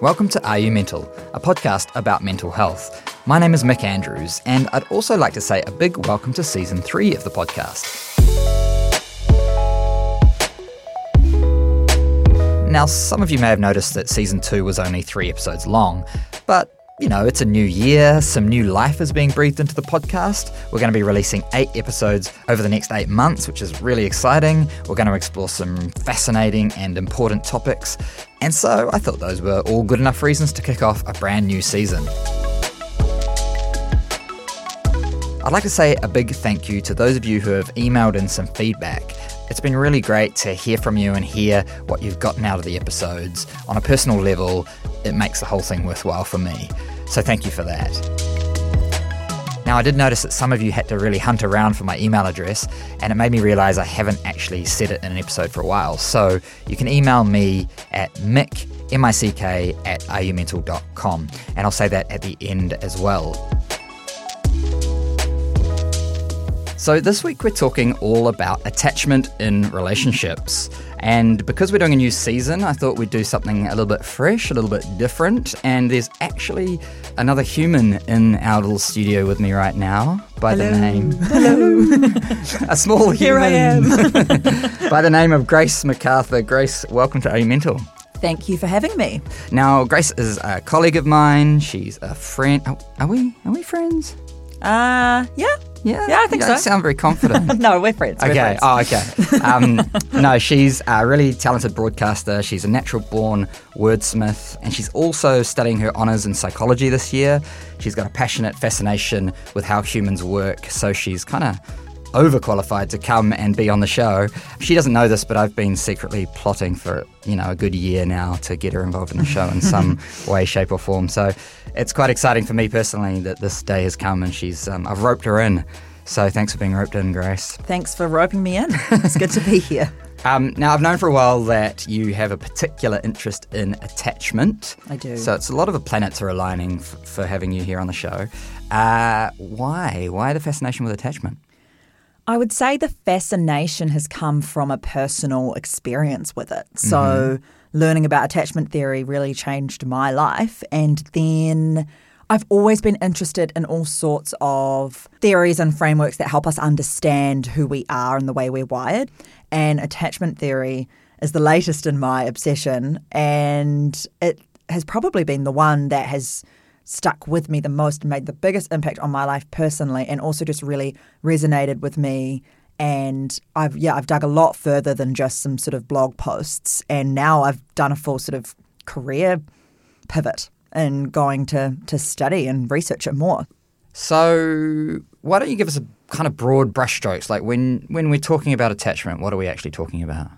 Welcome to Are You Mental, a podcast about mental health. My name is Mick Andrews, and I'd also like to say a big welcome to season three of the podcast. Now, some of you may have noticed that season two was only three episodes long, but you know, it's a new year, some new life is being breathed into the podcast. We're going to be releasing eight episodes over the next eight months, which is really exciting. We're going to explore some fascinating and important topics. And so I thought those were all good enough reasons to kick off a brand new season. I'd like to say a big thank you to those of you who have emailed in some feedback. It's been really great to hear from you and hear what you've gotten out of the episodes. On a personal level, it makes the whole thing worthwhile for me. So thank you for that. Now, I did notice that some of you had to really hunt around for my email address, and it made me realize I haven't actually said it in an episode for a while. So you can email me at mick, M-I-C-K, at aremental.com, and I'll say that at the end as well. So, this week we're talking all about attachment in relationships. And because we're doing a new season, I thought we'd do something a little bit fresh, a little bit different. And there's actually another human in our little studio with me right now by Hello. the name. Hello. a small Here I human. by the name of Grace McArthur. Grace, welcome to Are You Mental? Thank you for having me. Now, Grace is a colleague of mine. She's a friend. Are, are we? Are we friends? Uh, yeah. Yeah, Yeah, I think you so. Sound very confident. No, we're friends. We're Okay. friends. Oh, okay. Um, no, she's a really talented broadcaster. She's a natural born wordsmith, and she's also studying her honours in psychology this year. She's got a passionate fascination with how humans work, so she's kind of overqualified to come and be on the show. She doesn't know this, but I've been secretly plotting for you know a good year now to get her involved in the show in some way, shape, or form. So it's quite exciting for me personally that this day has come, and she's um, I've roped her in. So thanks for being roped in, Grace. Thanks for roping me in. It's good to be here. Um, now, I've known for a while that you have a particular interest in attachment. I do. So it's a lot of the planets are aligning f- for having you here on the show. Uh, why? Why the fascination with attachment? I would say the fascination has come from a personal experience with it. So, mm-hmm. learning about attachment theory really changed my life. And then I've always been interested in all sorts of theories and frameworks that help us understand who we are and the way we're wired. And attachment theory is the latest in my obsession. And it has probably been the one that has stuck with me the most and made the biggest impact on my life personally and also just really resonated with me and I've yeah I've dug a lot further than just some sort of blog posts and now I've done a full sort of career pivot and going to to study and research it more. So, why don't you give us a kind of broad brushstrokes? Like when when we're talking about attachment, what are we actually talking about?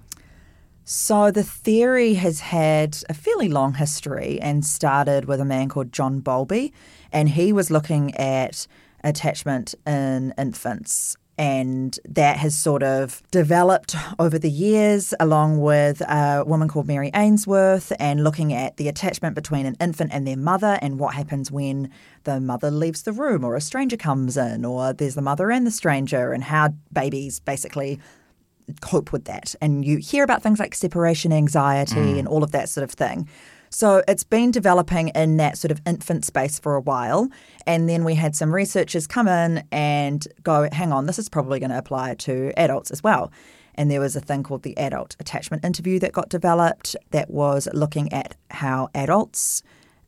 So the theory has had a fairly long history and started with a man called John Bowlby, and he was looking at attachment in infants. And that has sort of developed over the years, along with a woman called Mary Ainsworth, and looking at the attachment between an infant and their mother, and what happens when the mother leaves the room, or a stranger comes in, or there's the mother and the stranger, and how babies basically cope with that. And you hear about things like separation anxiety and all of that sort of thing. So it's been developing in that sort of infant space for a while. And then we had some researchers come in and go, hang on, this is probably going to apply to adults as well. And there was a thing called the adult attachment interview that got developed that was looking at how adults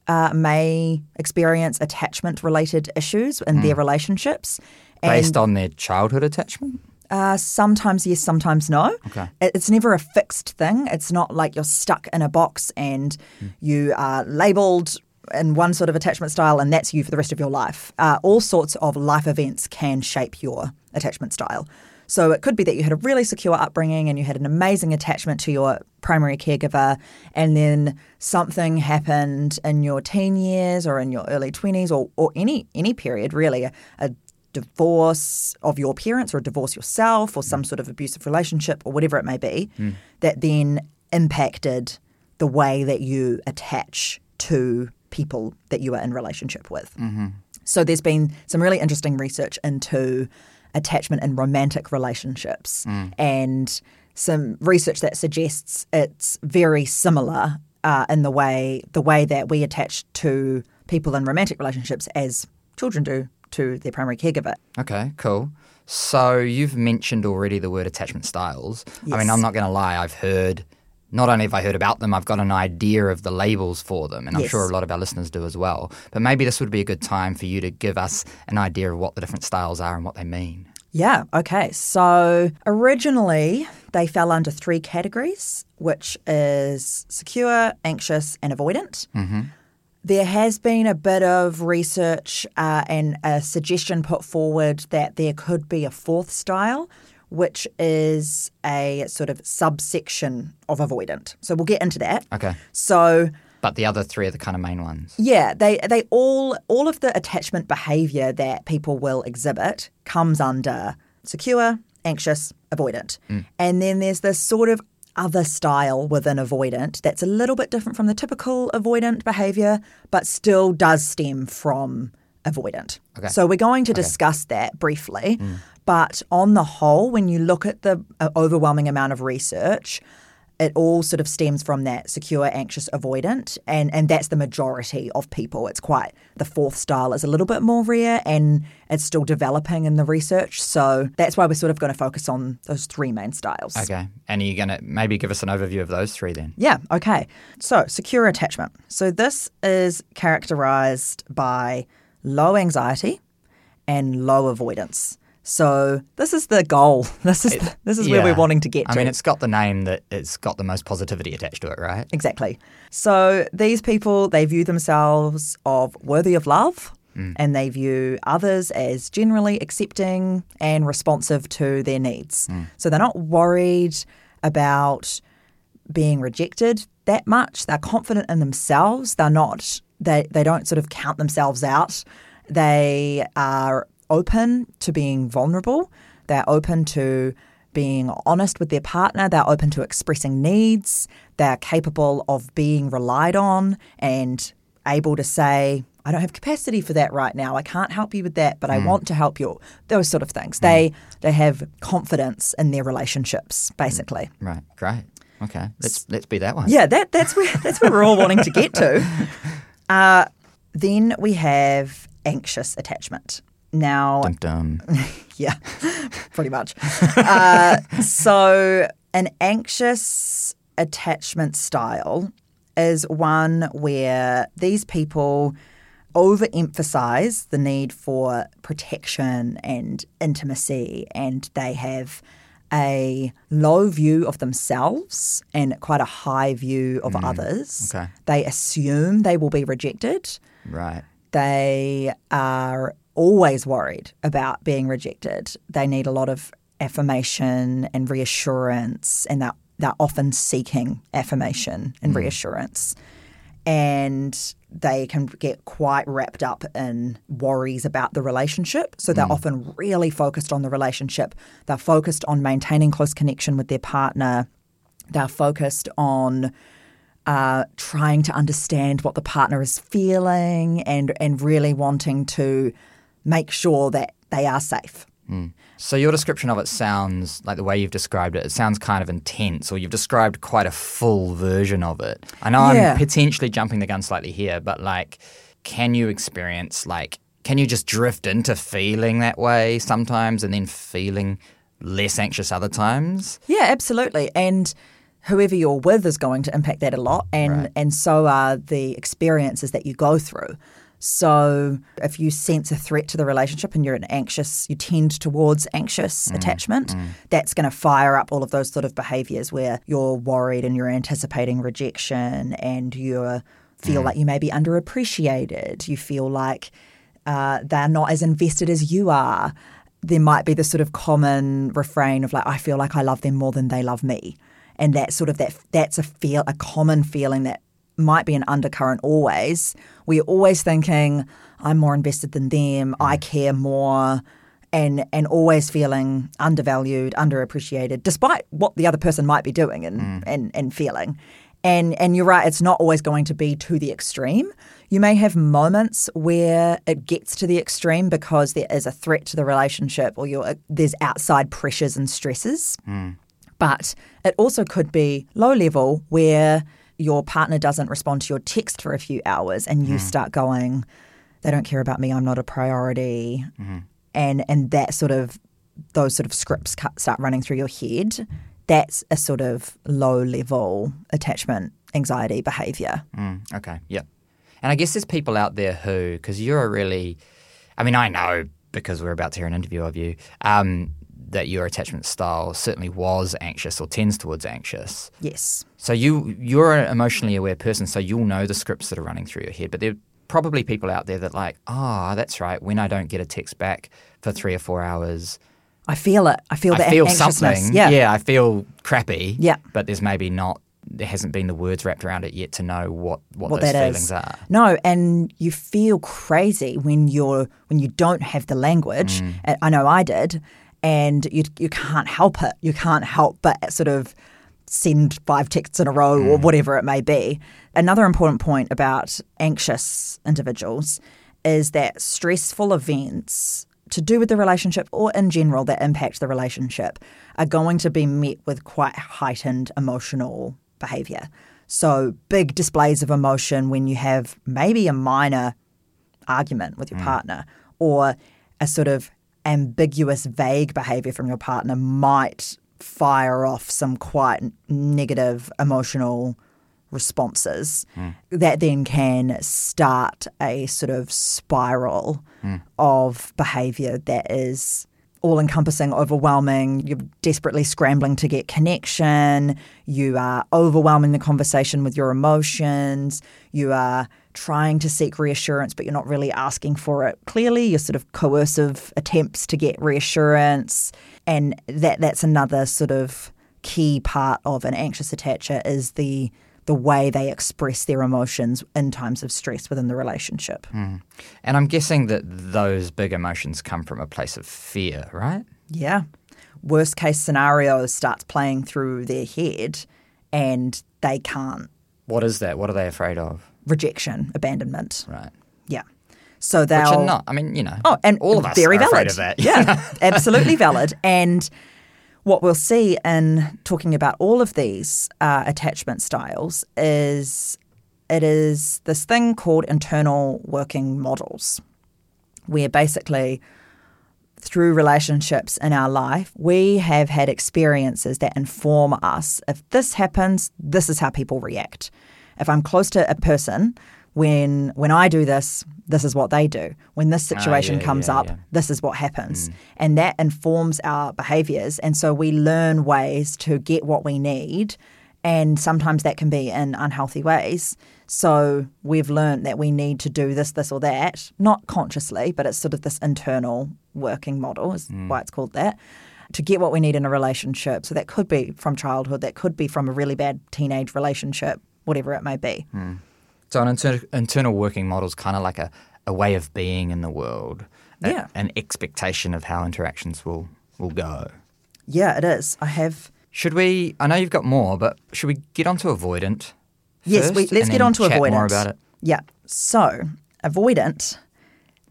uh, may experience attachment related issues in their relationships. Based on their childhood attachment? Uh, sometimes yes, sometimes no. Okay. It's never a fixed thing. It's not like you're stuck in a box and you are labeled in one sort of attachment style and that's you for the rest of your life. Uh, all sorts of life events can shape your attachment style. So it could be that you had a really secure upbringing and you had an amazing attachment to your primary caregiver, and then something happened in your teen years or in your early twenties or, or any any period really, a, a divorce of your parents or a divorce yourself or some sort of abusive relationship or whatever it may be hmm. that then impacted the way that you attach to people that you are in relationship with. Mm-hmm. So there's been some really interesting research into attachment in romantic relationships hmm. and some research that suggests it's very similar uh, in the way the way that we attach to people in romantic relationships as children do to their primary caregiver. Okay, cool. So you've mentioned already the word attachment styles. I mean, I'm not going to lie, I've heard, not only have I heard about them, I've got an idea of the labels for them, and I'm Yes. sure a lot of our listeners do as well. But maybe this would be a good time for you to give us an idea of what the different styles are and what they mean. Yeah, okay. So originally they fell under three categories, which is secure, anxious, and avoidant. Mm-hmm. There has been a bit of research uh, and a suggestion put forward that there could be a fourth style, which is a sort of subsection of avoidant. So we'll get into that. Okay. So But the other three are the kind of main ones. yeah, they they all all of the attachment behavior that people will exhibit comes under secure, anxious, avoidant. And then there's this sort of other style within avoidant that's a little bit different from the typical avoidant behavior, but still does stem from avoidant. Okay. So we're going to discuss that briefly. But on the whole, when you look at the uh, overwhelming amount of research, it all sort of stems from that secure, anxious, avoidant, and and that's the majority of people. It's quite the fourth style is a little bit more rare, and it's still developing in the research. So that's why we're sort of going to focus on those three main styles. Okay. And are you going to maybe give us an overview of those three then? Yeah, okay. So, secure attachment. So, this is characterized by low anxiety and low avoidance. So, this is the goal. This is this is where we're wanting to get I to. mean, it's got the name that it's got the most positivity attached to it, right? Exactly. So these people, they view themselves of worthy of love mm. and they view others as generally accepting and responsive to their needs. Mm. So they're not worried about being rejected that much. They're confident in themselves. They're not they they don't sort of count themselves out. They are open to being vulnerable. They're open to being honest with their partner. They're open to expressing needs. They're capable of being relied on and able to say, I don't have capacity for that right now. I can't help you with that, but I mm. want to help you. Those sort of things. They mm. they have confidence in their relationships, mm. basically. Right. Great. Okay. Let's let's be that one. Yeah, that that's where that's where we're all wanting to get to. Uh, then we have anxious attachment. Now, Dum dum. yeah, pretty much. Uh, so, an anxious attachment style is one where these people overemphasize the need for protection and intimacy, and they have a low view of themselves and quite a high view of others. okay. They assume they will be rejected Right. they are always worried about being rejected. They need a lot of affirmation and reassurance, and they're, they're often seeking affirmation and reassurance. And they can get quite wrapped up in worries about the relationship. So they're often really focused on the relationship. They're focused on maintaining close connection with their partner. They're focused on uh, trying to understand what the partner is feeling and and really wanting to make sure that they are safe. Hmm. So your description of it sounds like the way you've described it. It sounds kind of intense, or you've described quite a full version of it. I know Yeah. I'm potentially jumping the gun slightly here, but like, can you experience like, can you just drift into feeling that way sometimes, and then feeling less anxious other times? Yeah, absolutely. And whoever you're with is going to impact that a lot, and and so are the experiences that you go through. So if you sense a threat to the relationship and you're an anxious, you tend towards anxious mm, attachment, mm. that's going to fire up all of those sort of behaviors where you're worried and you're anticipating rejection and you feel mm. like you may be underappreciated. You feel like uh, they're not as invested as you are. There might be the sort of common refrain of like, I feel like I love them more than they love me. And that sort of that that's a feel a common feeling that might be an undercurrent always. We're always thinking, I'm more invested than them, I mm. care more and and always feeling undervalued, underappreciated, despite what the other person might be doing and, mm. and, and feeling. And and you're right, it's not always going to be to the extreme. You may have moments where it gets to the extreme because there is a threat to the relationship or you're, there's outside pressures and stresses. Mm. But it also could be low level where your partner doesn't respond to your text for a few hours and you start going, they don't care about me, I'm not a priority. And, and that sort of, those sort of scripts start running through your head. That's a sort of low level attachment anxiety behavior. Mm, okay, Yeah. And I guess there's people out there who, because you're a really, I mean, I know because we're about to hear an interview of you, um, that your attachment style certainly was anxious or tends towards anxious. Yes. So you you're an emotionally aware person, so you'll know the scripts that are running through your head. But there are probably people out there that like, oh, that's right. When I don't get a text back for three or four hours, I feel it. I feel the I feel anxiousness. something. Yeah. yeah, I feel crappy. Yeah. But there's maybe not. There hasn't been the words wrapped around it yet to know what what, what those that feelings is. are. No, and you feel crazy when you're when you don't have the language. Mm. I know I did, and you you can't help it. You can't help but sort of send five texts in a row Mm. or whatever it may be. Another important point about anxious individuals is that stressful events to do with the relationship or in general that impact the relationship are going to be met with quite heightened emotional behavior. So, big displays of emotion when you have maybe a minor argument with your partner or a sort of ambiguous, vague behavior from your partner might fire off some quite negative emotional responses hmm. that then can start a sort of spiral hmm. of behavior that is all encompassing, overwhelming. You're desperately scrambling to get connection. You are overwhelming the conversation with your emotions. You are trying to seek reassurance, but you're not really asking for it clearly. You're sort of coercive attempts to get reassurance. And that that's another sort of key part of an anxious attacher is the the way they express their emotions in times of stress within the relationship. Mm. And I'm guessing that those big emotions come from a place of fear, right? Yeah. Worst case scenario starts playing through their head and they can't. What is that? What are they afraid of? Rejection, abandonment. Right. Yeah. So Which are not. I mean, you know. Oh, and all of us very are valid. afraid of that. yeah, absolutely valid. And what we'll see in talking about all of these uh, attachment styles is it is this thing called internal working models, where basically through relationships in our life, we have had experiences that inform us. If this happens, this is how people react. If I'm close to a person, when when I do this, this is what they do. When this ah, situation Ah, yeah, comes yeah, up, yeah. this is what happens. Mm. And that informs our behaviors. And so we learn ways to get what we need. And sometimes that can be in unhealthy ways. So we've learned that we need to do this, this, or that, not consciously, but it's sort of this internal working model, is mm. why it's called that, to get what we need in a relationship. So that could be from childhood, that could be from a really bad teenage relationship, whatever it may be. Mm. So an inter- internal working model is kind of like a, a way of being in the world. a- Yeah. an expectation of how interactions will, will go. Yeah, it is. I have. Should we? I know you've got more, but should we get onto avoidant? Yes, first we, let's get then on to avoidant. More about it. Yeah. So, avoidant,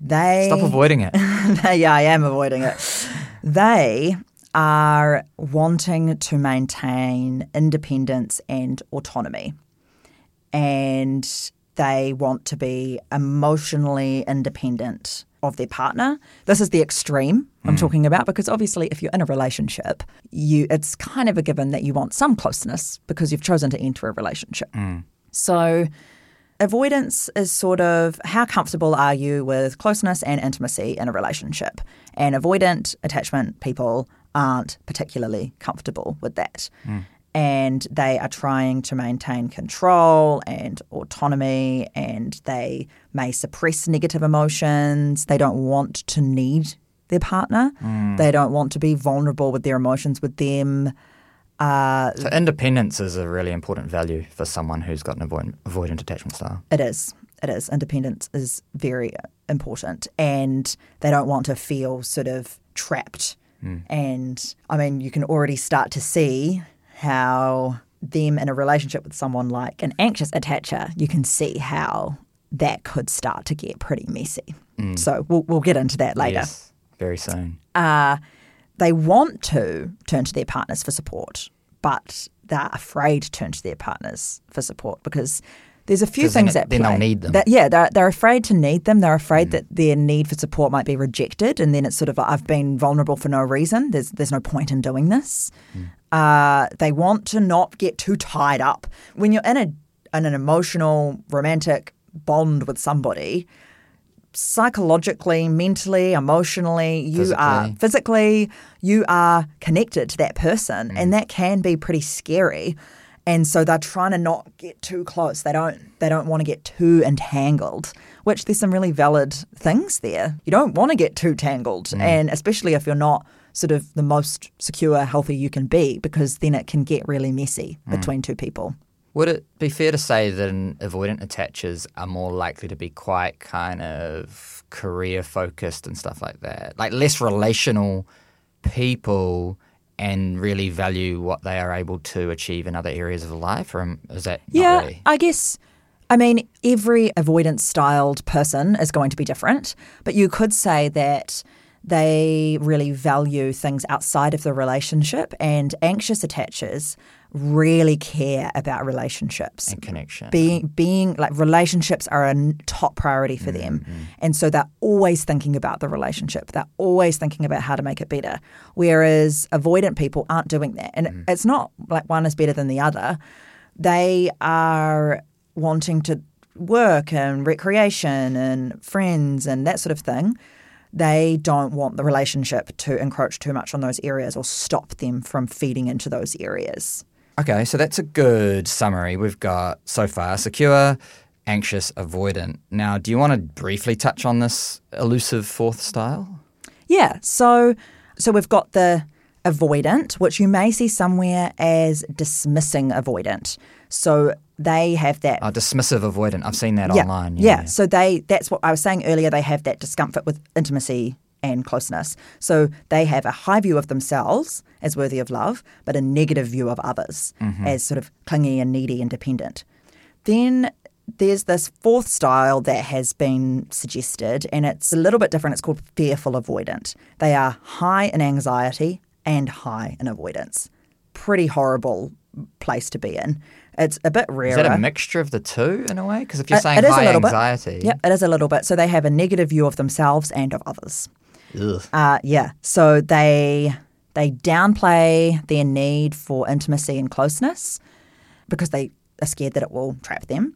they. Stop avoiding it. yeah, I am avoiding it. They are wanting to maintain independence and autonomy. And they want to be emotionally independent of their partner. This is the extreme I'm mm. talking about because obviously if you're in a relationship, you it's kind of a given that you want some closeness because you've chosen to enter a relationship. Mm. So Avoidance is sort of how comfortable are you with closeness and intimacy in a relationship? And avoidant attachment people aren't particularly comfortable with that. Mm. And they are trying to maintain control and autonomy, and they may suppress negative emotions. They don't want to need their partner, mm. they don't want to be vulnerable with their emotions with them. Uh, so independence is a really important value for someone who's got an avoidant, avoidant attachment style. It is. It is. Independence is very important. And they don't want to feel sort of trapped. Mm. And I mean, you can already start to see how them in a relationship with someone like an anxious attacher, you can see how that could start to get pretty messy. So we'll, we'll get into that later. Yes, very soon. Uh, they want to turn to their partners for support, but they're afraid to turn to their partners for support because there's a few things that then they'll need them. That, yeah, they're, they're afraid to need them. They're afraid Mm. that their need for support might be rejected, and then it's sort of like I've been vulnerable for no reason. There's there's no point in doing this. Mm. Uh, they want to not get too tied up when you're in a in an emotional romantic bond with somebody. Psychologically, mentally, emotionally, you are Physically. physically, you are connected to that person, Mm. and that can be pretty scary. And so they're trying to not get too close. They don't they don't want to get too entangled, which there's some really valid things there. You don't want to get too tangled, Mm. and especially if you're not sort of the most secure, healthy you can be, because then it can get really messy Mm. between two people. Would it be fair to say that an avoidant attachers are more likely to be quite kind of career focused and stuff like that? Like less relational people and really value what they are able to achieve in other areas of life? Or is that Yeah, really? I guess. I mean, every avoidance styled person is going to be different, but you could say that they really value things outside of the relationship, and anxious attachers really care about relationships. And connection. Being, being like relationships are a top priority for them. Mm-hmm. And so they're always thinking about the relationship. They're always thinking about how to make it better. Whereas avoidant people aren't doing that. And mm. it's not like one is better than the other. They are wanting to work and recreation and friends and that sort of thing. They don't want the relationship to encroach too much on those areas or stop them from feeding into those areas. Okay, so that's a good summary. We've got so far secure, anxious, avoidant. Now, do you want to briefly touch on this elusive fourth style? Yeah. So so we've got the avoidant, which you may see somewhere as dismissing avoidant. So they have that Uh, dismissive avoidant. I've seen that yeah, online. Yeah. So they that's what I was saying earlier, they have that discomfort with intimacy and closeness. So they have a high view of themselves as worthy of love, but a negative view of others mm-hmm. as sort of clingy and needy and dependent. Then there's this fourth style that has been suggested, and it's a little bit different. It's called fearful avoidant. They are high in anxiety and high in avoidance. Pretty horrible place to be in. It's a bit rarer. Is that a mixture of the two in a way? Because if you're It- saying it is a high little bit. anxiety, Yeah, it is a little bit. So they have a negative view of themselves and of others. Uh, yeah. So they they downplay their need for intimacy and closeness because they are scared that it will trap them.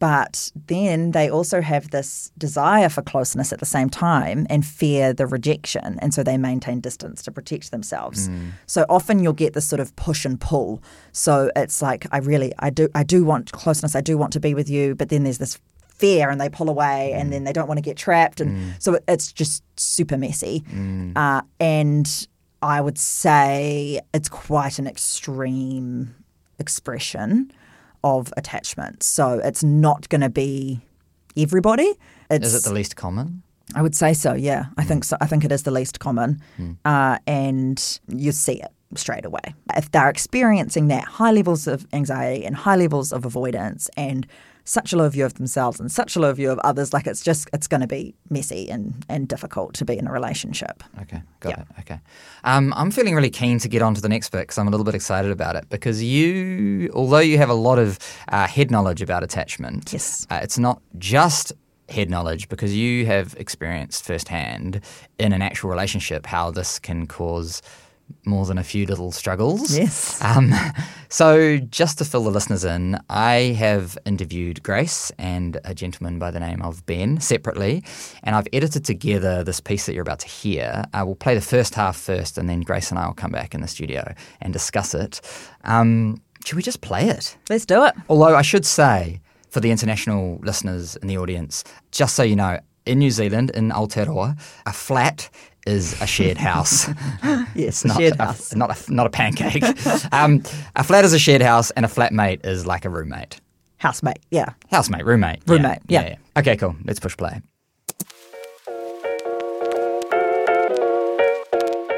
But then they also have this desire for closeness at the same time and fear the rejection. And so they maintain distance to protect themselves. So often you'll get this sort of push and pull. So it's like, I really, I do, I do want closeness. I do want to be with you. But then there's this fear and they pull away and mm. then they don't want to get trapped. And mm. so it- it's just super messy. Mm. Uh, and I would say it's quite an extreme expression of attachment. So it's not going to be everybody. It's, Is it the least common? I would say so. Yeah, I think so. I think it is the least common, uh, and you see it straight away if they're experiencing that high levels of anxiety and high levels of avoidance and such a low view of themselves and such a low view of others. Like it's just it's going to be messy and and difficult to be in a relationship. Okay, got Yeah. it. Okay. Um, I'm feeling really keen to get on to the next bit because I'm a little bit excited about it because you, although you have a lot of uh, head knowledge about attachment, Yes. uh, it's not just head knowledge because you have experienced firsthand in an actual relationship how this can cause more than a few little struggles. Yes. Um, so, just to fill the listeners in, I have interviewed Grace and a gentleman by the name of Ben separately, and I've edited together this piece that you're about to hear. I will play the first half first, and then Grace and I will come back in the studio and discuss it. Um, should we just play it? Let's do it. Although I should say, for the international listeners in the audience, just so you know, in New Zealand, in Aotearoa, a flat is a shared house. Yes, not shared a, house. not a, not a pancake. um, a flat is a shared house, and a flatmate is like a roommate. Housemate. Yeah. Housemate, roommate. Roommate, yeah. Okay, cool. Let's push play.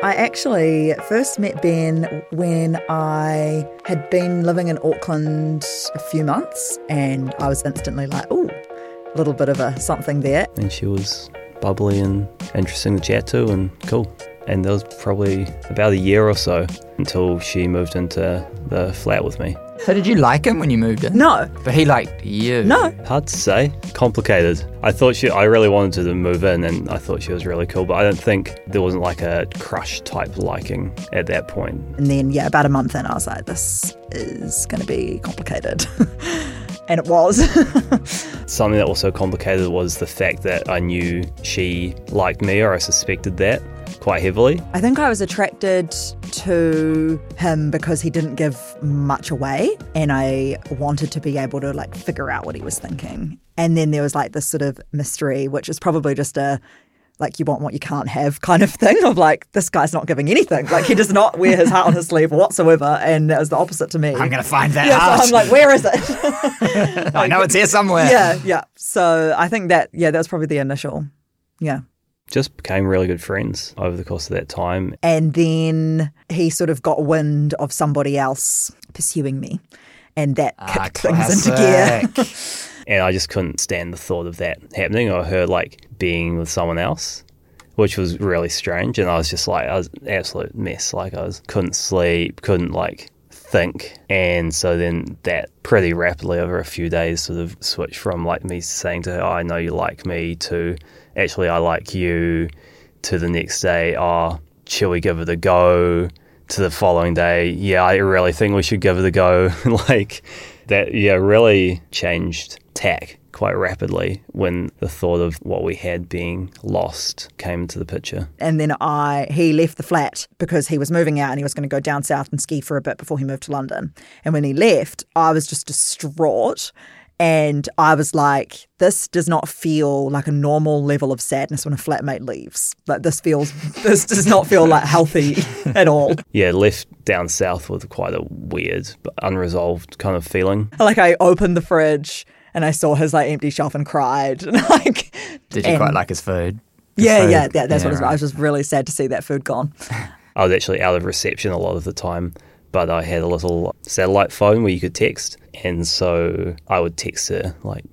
I actually first met Ben when I had been living in Auckland a few months, and I was instantly like, oh, a little bit of a something there." and she was bubbly and interesting to chat to and cool. And there was probably about a year or so until she moved into the flat with me. So did you like him when you moved in? No, But he liked you. no. Hard to say. Complicated. I thought she. I really wanted to move in, and I thought she was really cool. But I don't think there wasn't like a crush type liking at that point. And then, yeah, about a month in, I was like, this is going to be complicated. and it was. Something that was so complicated was the fact that I knew she liked me, or I suspected that quite heavily. I think I was attracted to him because he didn't give much away and I wanted to be able to like figure out what he was thinking. And then there was like this sort of mystery, which is probably just a like you want what you can't have kind of thing of like this guy's not giving anything. Like he does not wear his heart on his sleeve whatsoever. And it was the opposite to me. I'm going to find that yeah, out. so I'm like, where is it? I know it's here somewhere. yeah, yeah. So I think that yeah, that was probably the initial. Yeah. Just became really good friends over the course of that time. And then he sort of got wind of somebody else pursuing me. And that Ah, kicked things into gear. And I just couldn't stand the thought of that happening or her like being with someone else, which was really strange. And I was just like, I was an absolute mess. Like I was couldn't sleep, couldn't like think. And so then that pretty rapidly over a few days sort of switched from like me saying to her, oh, I know you like me to actually I like you to the next day, oh, shall we give it a go? To the following day, yeah, I really think we should give it a go. like that, yeah, really changed tack quite rapidly when the thought of what we had being lost came into the picture. And then I he left the flat because he was moving out and he was going to go down south and ski for a bit before he moved to London. And when he left, I was just distraught. And I was like, this does not feel like a normal level of sadness when a flatmate leaves. Like this feels this does not feel like healthy at all. Yeah, left down south with quite a weird but unresolved kind of feeling. Like I opened the fridge and I saw his like empty shelf and cried. And like Did you And- quite like his food? The Yeah, food? yeah, yeah, that's what it was. right. I was just really sad to see that food gone. I was actually out of reception a lot of the time, but I had a little satellite phone where you could text. And so I would text her, like,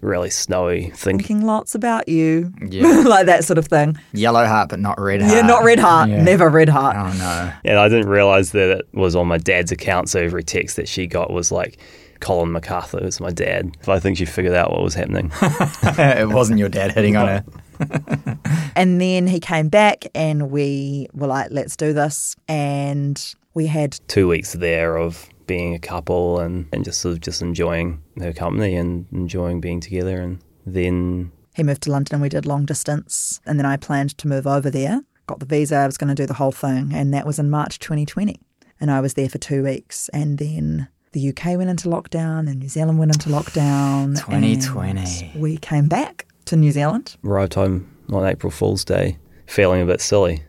really snowy, thinking, Thinking lots about you. Yeah. like that sort of thing. Yellow heart, but not red heart. Yeah, not red heart. Yeah. Never red heart. Oh no. and I didn't realize that it was on my dad's account. So every text that she got was like, Colin McArthur was my dad. But I think she figured out what was happening. it wasn't your dad hitting on her. And then he came back and we were like, let's do this. And we had, Two weeks there of being a couple and, and just sort of just enjoying her company and enjoying being together. And then he moved to London and we did long distance. And then I planned to move over there, got the visa, I was going to do the whole thing. And that was in March 2020. And I was there for two weeks. And then the UK went into lockdown and New Zealand went into lockdown. 2020. and We came back to New Zealand. arrived home on April Fool's Day feeling a bit silly.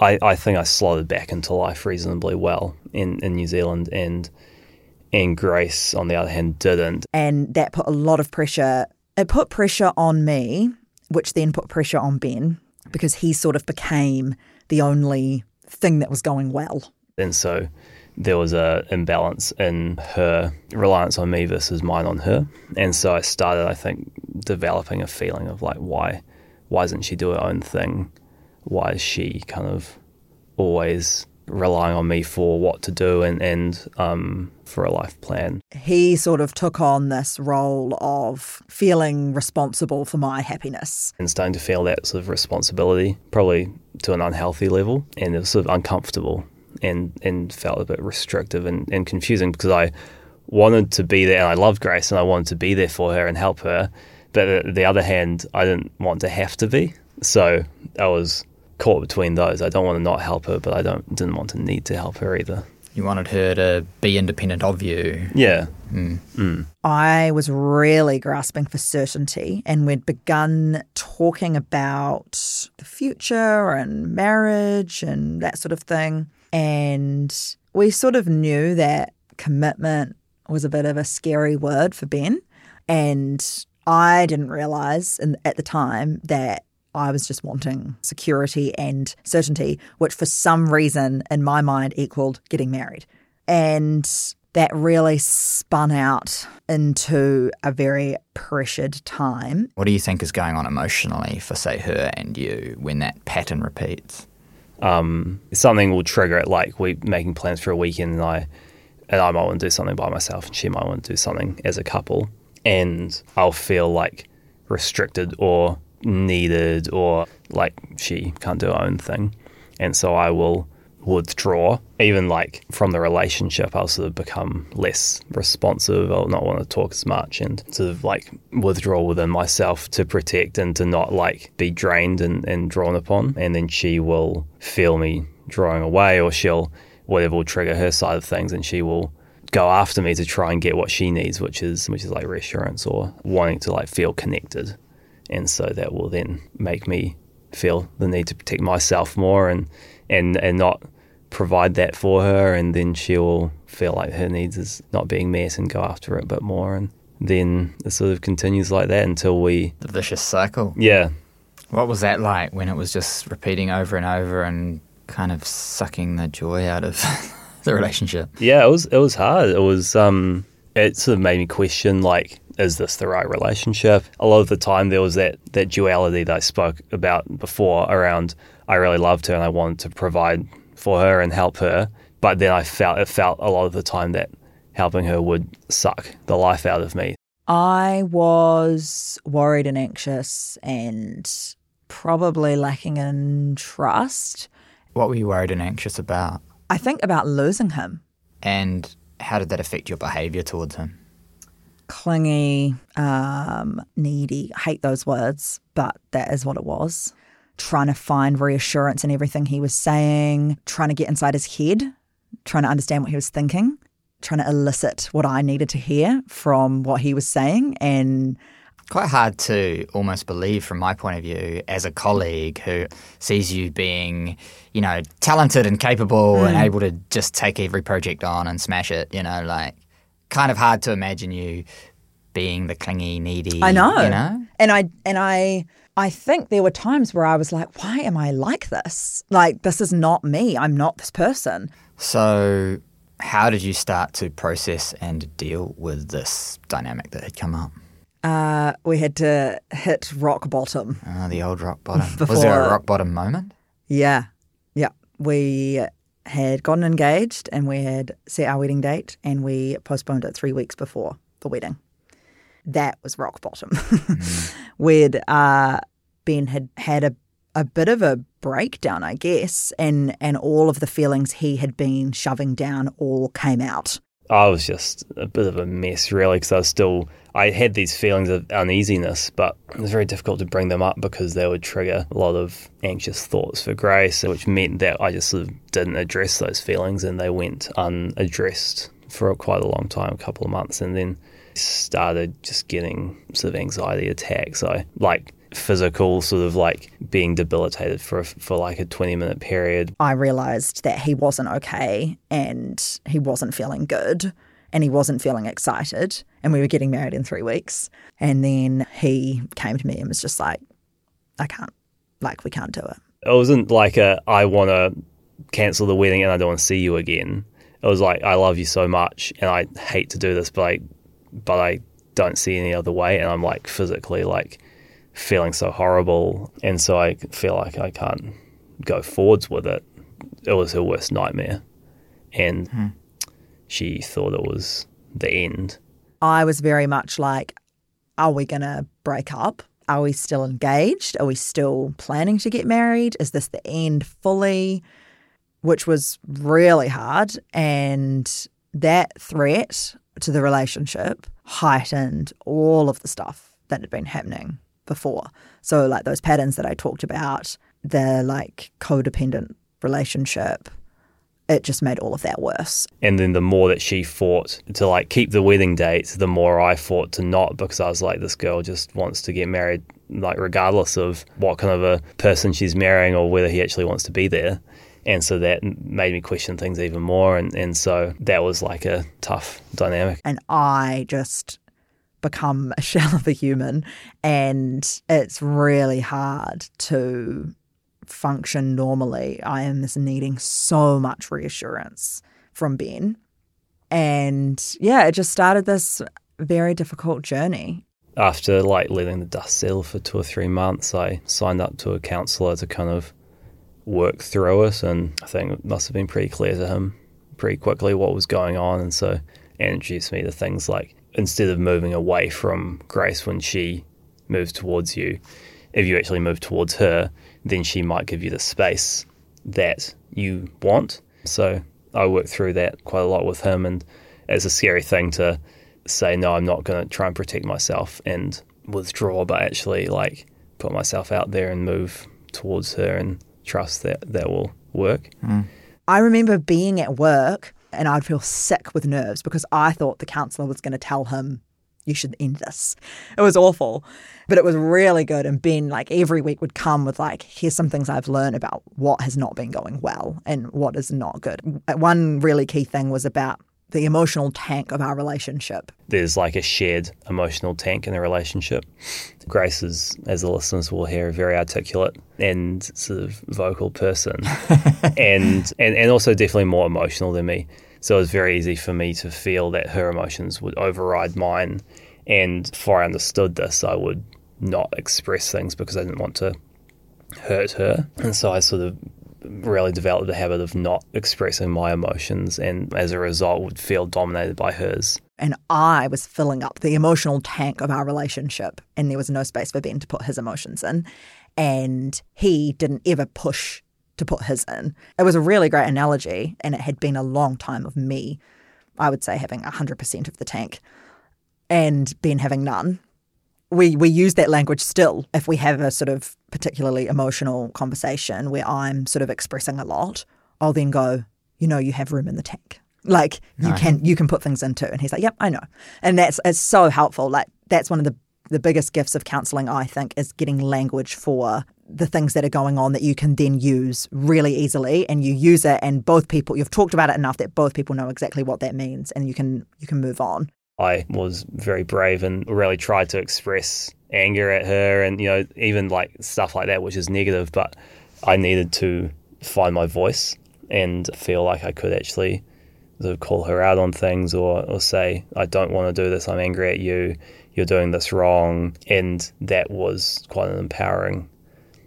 I, I think I slotted back into life reasonably well in, in New Zealand and and Grace on the other hand didn't. and that put a lot of pressure. It put pressure on me, which then put pressure on Ben because he sort of became the only thing that was going well. And so there was a imbalance in her reliance on me versus mine on her. And so I started, I think, developing a feeling of like why why doesn't she do her own thing? Why is she kind of always relying on me for what to do and, and um, for a life plan? He sort of took on this role of feeling responsible for my happiness. and starting to feel that sort of responsibility, probably to an unhealthy level, and it was sort of uncomfortable and and felt a bit restrictive and, and confusing because I wanted to be there and I loved Grace and I wanted to be there for her and help her, but the other hand, I didn't want to have to be. So I was caught between those. I don't want to not help her, but I don't didn't want to need to help her either. You wanted her to be independent of you. Yeah, mm. Mm. I was really grasping for certainty, and we'd begun talking about the future and marriage and that sort of thing. And we sort of knew that commitment was a bit of a scary word for Ben. And I didn't realize in, at the time that I was just wanting security and certainty, which for some reason in my mind equaled getting married. And that really spun out into a very pressured time. What do you think is going on emotionally for, say, her and you when that pattern repeats? um, something will trigger it, like we're making plans for a weekend, and I and I might want to do something by myself, and she might want to do something as a couple, and I'll feel like restricted or needed, or like she can't do her own thing, and so I will withdraw. Even like from the relationship, I'll sort of become less responsive. I'll not want to talk as much and sort of like withdraw within myself to protect and to not like be drained and, and drawn upon. And then she will feel me drawing away or she'll, whatever will trigger her side of things and she will go after me to try and get what she needs, which is, which is like reassurance or wanting to like feel connected. And so that will then make me feel the need to protect myself more and and and not provide that for her and then she'll feel like her needs is not being met and go after it a bit more and then it sort of continues like that until we The vicious cycle. yeah What was that like when it was just repeating over and over and kind of sucking the joy out of the relationship? yeah it was it was hard it was um it sort of made me question like is this the right relationship a lot of the time there was that that duality that I spoke about before around I really loved her and I wanted to provide for her and help her but then I felt it felt a lot of the time that helping her would suck the life out of me I was worried and anxious and probably lacking in trust. What were you worried and anxious about? I think about losing him. And how did that affect your behavior towards him? Clingy, um, needy. I hate those words, but that is what it was. Trying to find reassurance in everything he was saying, trying to get inside his head, trying to understand what he was thinking, trying to elicit what I needed to hear from what he was saying. And Quite hard to almost believe from my point of view as a colleague who sees you being, you know, talented and capable and able to just take every project on and smash it, you know, like kind of hard to imagine you being the clingy, needy. I know. You know? And I and I I think there were times where I was like, why am I like this? Like this is not me. I'm not this person. So, how did you start to process and deal with this dynamic that had come up? Uh, we had to hit rock bottom. Ah, the old rock bottom. Was there a rock bottom moment? Yeah. Yeah. We had gotten engaged and we had set our wedding date and we postponed it three weeks before the wedding. That was rock bottom. We'd uh, Ben had had a, a bit of a breakdown, I guess, and and all of the feelings he had been shoving down all came out. I was just a bit of a mess, really, because I was still, I had these feelings of uneasiness, but it was very difficult to bring them up because they would trigger a lot of anxious thoughts for Grace, which meant that I just sort of didn't address those feelings and they went unaddressed for quite a long time, a couple of months, and then started just getting sort of anxiety attacks. I like physical, sort of like being debilitated for for like a twenty minute period. I realized that he wasn't okay and he wasn't feeling good and he wasn't feeling excited. And we were getting married in three weeks. And then he came to me and was just like, I can't, like, we can't do it. it wasn't like a I want to cancel the wedding and I don't want to see you again. It was like I love you so much and I hate to do this, but I but I don't see any other way, and I'm like physically like feeling so horrible, and so I feel like I can't go forwards with it. It was her worst nightmare, and hmm. she thought it was the end. I was very much like, are we going to break up? Are we still engaged? Are we still planning to get married? Is this the end fully? Which was really hard. And that threat to the relationship heightened all of the stuff that had been happening before. So, like those patterns that I talked about, the like codependent relationship, it just made all of that worse. And then the more that she fought to like keep the wedding date, the more I fought to not because I was like, this girl just wants to get married, like regardless of what kind of a person she's marrying or whether he actually wants to be there. And so that made me question things even more. And, and so that was like a tough dynamic. and I just become a shell of a human. And it's really hard to function normally. I am just needing so much reassurance from Ben. And yeah, it just started this very difficult journey. After like letting the dust settle for two or three months, I signed up to a counselor to kind of work through it. And I think it must have been pretty clear to him pretty quickly what was going on. And so introduced me to things like instead of moving away from Grace when she moves towards you, if you actually move towards her, then she might give you the space that you want. So I worked through that quite a lot with him. And it's a scary thing to say, no, I'm not going to try and protect myself and withdraw, but actually like put myself out there and move towards her and trust that that will work. Mm. I remember being at work and I'd feel sick with nerves because I thought the counselor was going to tell him, you should end this. It was awful, but it was really good. And Ben, like every week, would come with, like, here's some things I've learned about what has not been going well and what is not good. One really key thing was about the emotional tank of our relationship. There's like a shared emotional tank in the relationship. Grace is, as the listeners will hear, a very articulate and sort of vocal person, and, and and also definitely more emotional than me. So it was very easy for me to feel that her emotions would override mine. And before I understood this, I would not express things because I didn't want to hurt her. And so I sort of really developed the habit of not expressing my emotions and as a result would feel dominated by hers. And I was filling up the emotional tank of our relationship, and there was no space for Ben to put his emotions in. And he didn't ever push to put his in. It was a really great analogy, and it had been a long time of me, I would say, having 100% of the tank and Ben having none. We, we use that language still if we have a sort of particularly emotional conversation where I'm sort of expressing a lot. I'll then go, you know, you have room in the tank. Like you can you can put things into, and he's like, "Yep, I know," and that's it's so helpful. Like that's one of the the biggest gifts of counselling, I think, is getting language for the things that are going on that you can then use really easily, and you use it, and both people you've talked about it enough that both people know exactly what that means, and you can you can move on. I was very brave and really tried to express anger at her and, you know, even like stuff like that, which is negative, but I needed to find my voice and feel like I could actually sort of call her out on things or, or say, I don't want to do this, I'm angry at you, you're doing this wrong. And that was quite an empowering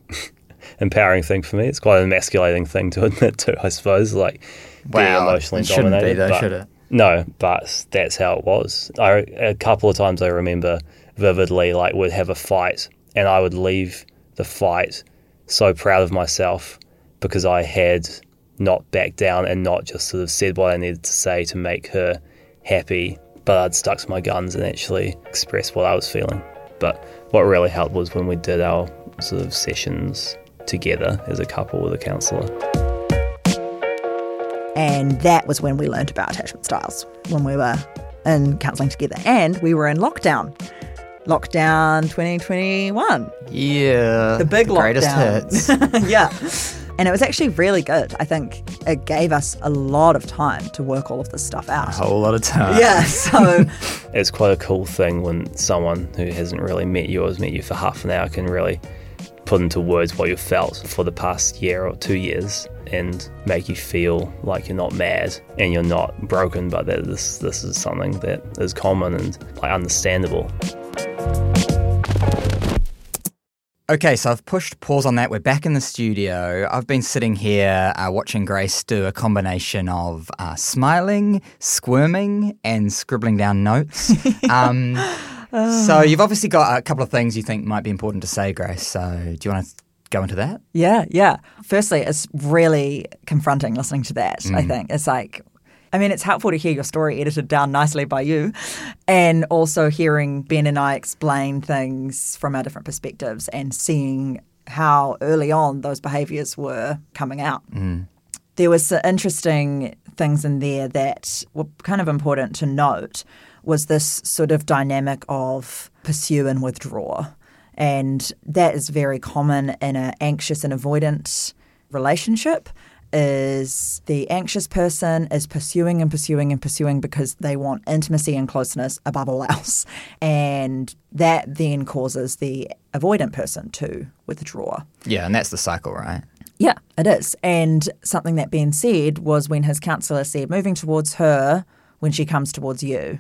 empowering thing for me. It's quite an emasculating thing to admit to, I suppose, like being Wow, emotionally it shouldn't be dominated. though, but- should it? no, but that's how it was. I, a couple of times I remember vividly, like, would have a fight, and I would leave the fight so proud of myself because I had not backed down and not just sort of said what I needed to say to make her happy, but I'd stuck to my guns and actually expressed what I was feeling. But what really helped was when we did our sort of sessions together as a couple with a counsellor. And that was when we learned about attachment styles, when we were in counselling together. And we were in lockdown. Lockdown 2021. Yeah. The big greatest lockdown. hits. yeah. And it was actually really good. I think it gave us a lot of time to work all of this stuff out. A whole lot of time. Yeah, so it's quite a cool thing when someone who hasn't really met you or has met you for half an hour can really put into words what you've felt for the past year or two years and make you feel like you're not mad and you're not broken, but that this this is something that is common and like understandable. Okay, so I've pushed pause on that. We're back in the studio. I've been sitting here uh, watching Grace do a combination of uh, smiling, squirming, and scribbling down notes. um, so you've obviously got a couple of things you think might be important to say, Grace. So do you want to go into that? Yeah, yeah. Firstly, it's really confronting listening to that. I think it's like, I mean, it's helpful to hear your story edited down nicely by you, and also hearing Ben and I explain things from our different perspectives and seeing how early on those behaviours were coming out. Mm. There was some interesting things in there that were kind of important to note. Was this sort of dynamic of pursue and withdraw? And that is very common in an anxious and avoidant relationship is the anxious person is pursuing and pursuing and pursuing because they want intimacy and closeness above all else. And that then causes the avoidant person to withdraw. Yeah, and that's the cycle, right? Yeah, it is. And something that Ben said was when his counsellor said, moving towards her when she comes towards you,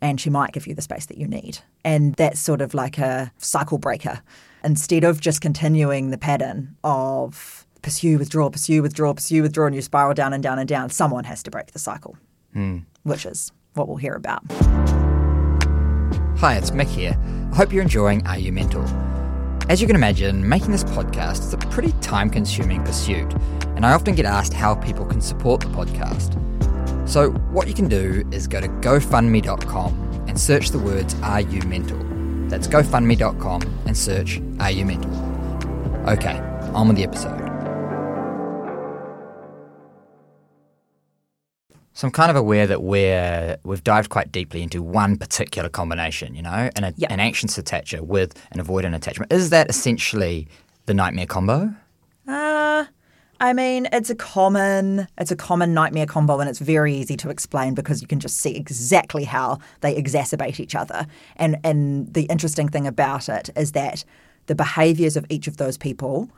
and she might give you the space that you need. And that's sort of like a cycle breaker. Instead of just continuing the pattern of pursue, withdraw, pursue, withdraw, pursue, withdraw, and you spiral down and down and down, someone has to break the cycle, hmm. which is what we'll hear about. Hi, it's Mick here. I hope you're enjoying Are You Mental? As you can imagine, making this podcast is a pretty time consuming pursuit, and I often get asked how people can support the podcast. So, what you can do is go to GoFundMe.com and search the words Are You Mental? That's GoFundMe.com and search Are You Mental? Okay, on with the episode. So I'm kind of aware that we're we've dived quite deeply into one particular combination, you know, an, Yeah. an anxious attacher with an avoidant attachment. Is that essentially the nightmare combo? Uh, I mean, it's a common it's a common nightmare combo, and it's very easy to explain because you can just see exactly how they exacerbate each other. And and the interesting thing about it is that the behaviours of each of those people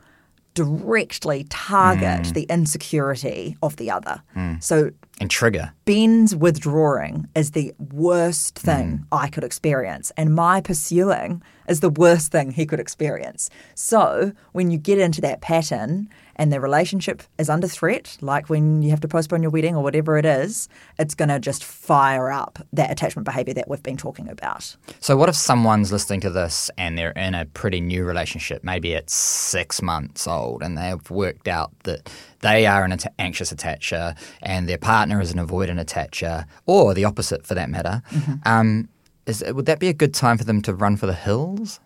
directly target the insecurity of the other. So And trigger. Ben's withdrawing is the worst thing mm. I could experience, and my pursuing is the worst thing he could experience. So, when you get into that pattern and the relationship is under threat, like when you have to postpone your wedding or whatever it is, it's going to just fire up that attachment behavior that we've been talking about. So what if someone's listening to this and they're in a pretty new relationship? Maybe it's six months old and they've worked out that they are an anxious attacher and their partner is an avoidant attacher, or the opposite for that matter. Um, is, would that be a good time for them to run for the hills?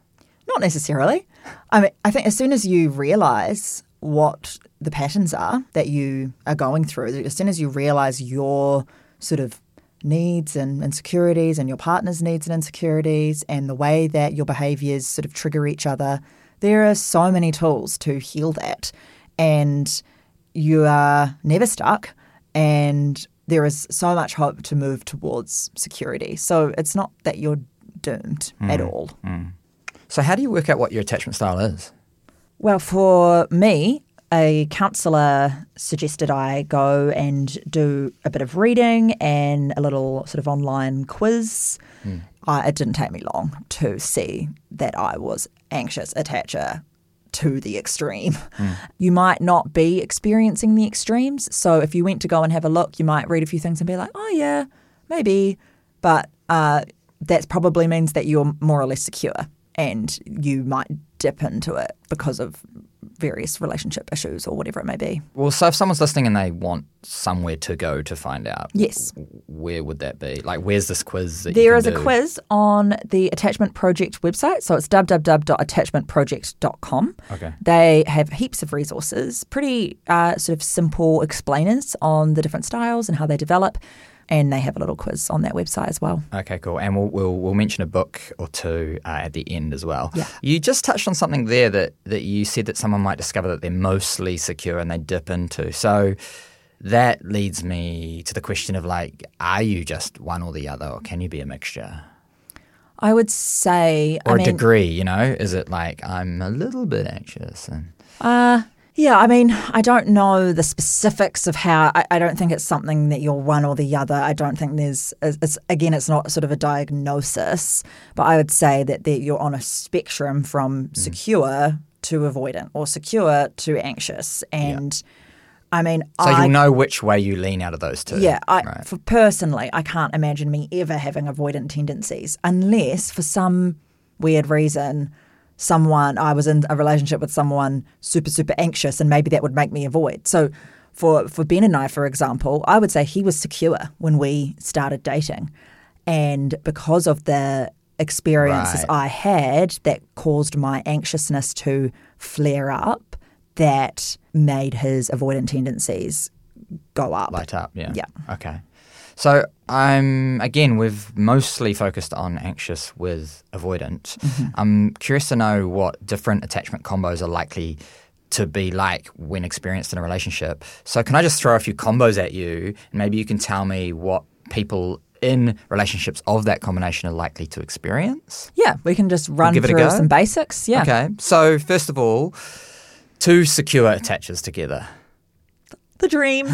Not necessarily. I mean, I think as soon as you realize what the patterns are that you are going through, as soon as you realize your sort of needs and insecurities and your partner's needs and insecurities and the way that your behaviors sort of trigger each other, there are so many tools to heal that. And you are never stuck and there is so much hope to move towards security. So it's not that you're doomed mm. at all. Mm. So how do you work out what your attachment style is? Well, for me, a counsellor suggested I go and do a bit of reading and a little sort of online quiz. Mm. I, it didn't take me long to see that I was anxious attacher to the extreme. You might not be experiencing the extremes. So if you went to go and have a look, you might read a few things and be like, oh, yeah, maybe. But uh, that probably means that you're more or less secure and you might dip into it because of various relationship issues or whatever it may be. Well, so if someone's listening and they want somewhere to go to find out, Yes. where would that be? Like, where's this quiz? That you can is a quiz on the Attachment Project website. So it's www.attachmentproject.com. Okay. They have heaps of resources, pretty uh, sort of simple explainers on the different styles and how they develop. And they have a little quiz on that website as well. Okay, cool. And we'll we'll, we'll mention a book or two uh, at the end as well. Yeah. You just touched on something there that that you said that someone might discover that they're mostly secure and they dip into. So that leads me to the question of like, are you just one or the other, or can you be a mixture? I would say, Or I a mean, degree, you know? Is it like I'm a little bit anxious and Uh, yeah, I mean, I don't know the specifics of how. I, I don't think it's something that you're one or the other. I don't think there's. It's, again, it's not sort of a diagnosis, but I would say that you're on a spectrum from Mm. secure to avoidant or secure to anxious. And I mean, so I you'll know which way you lean out of those two. yeah, I, right. for personally, I can't imagine me ever having avoidant tendencies unless, for some weird reason, someone I was in a relationship with someone super super anxious, and maybe that would make me avoid. So, for for Ben and I, for example, I would say he was secure when we started dating, and because of the experiences Right. I had that caused my anxiousness to flare up, that made his avoidant tendencies go up. light up. Yeah. Yeah. Okay. So I'm again we've mostly focused on anxious with avoidant. Mm-hmm. I'm curious to know what different attachment combos are likely to be like when experienced in a relationship. So can I just throw a few combos at you and maybe you can tell me what people in relationships of that combination are likely to experience? Yeah, we can just run a through some basics. Yeah. Okay. So first of all, two secure attachers together. The dream.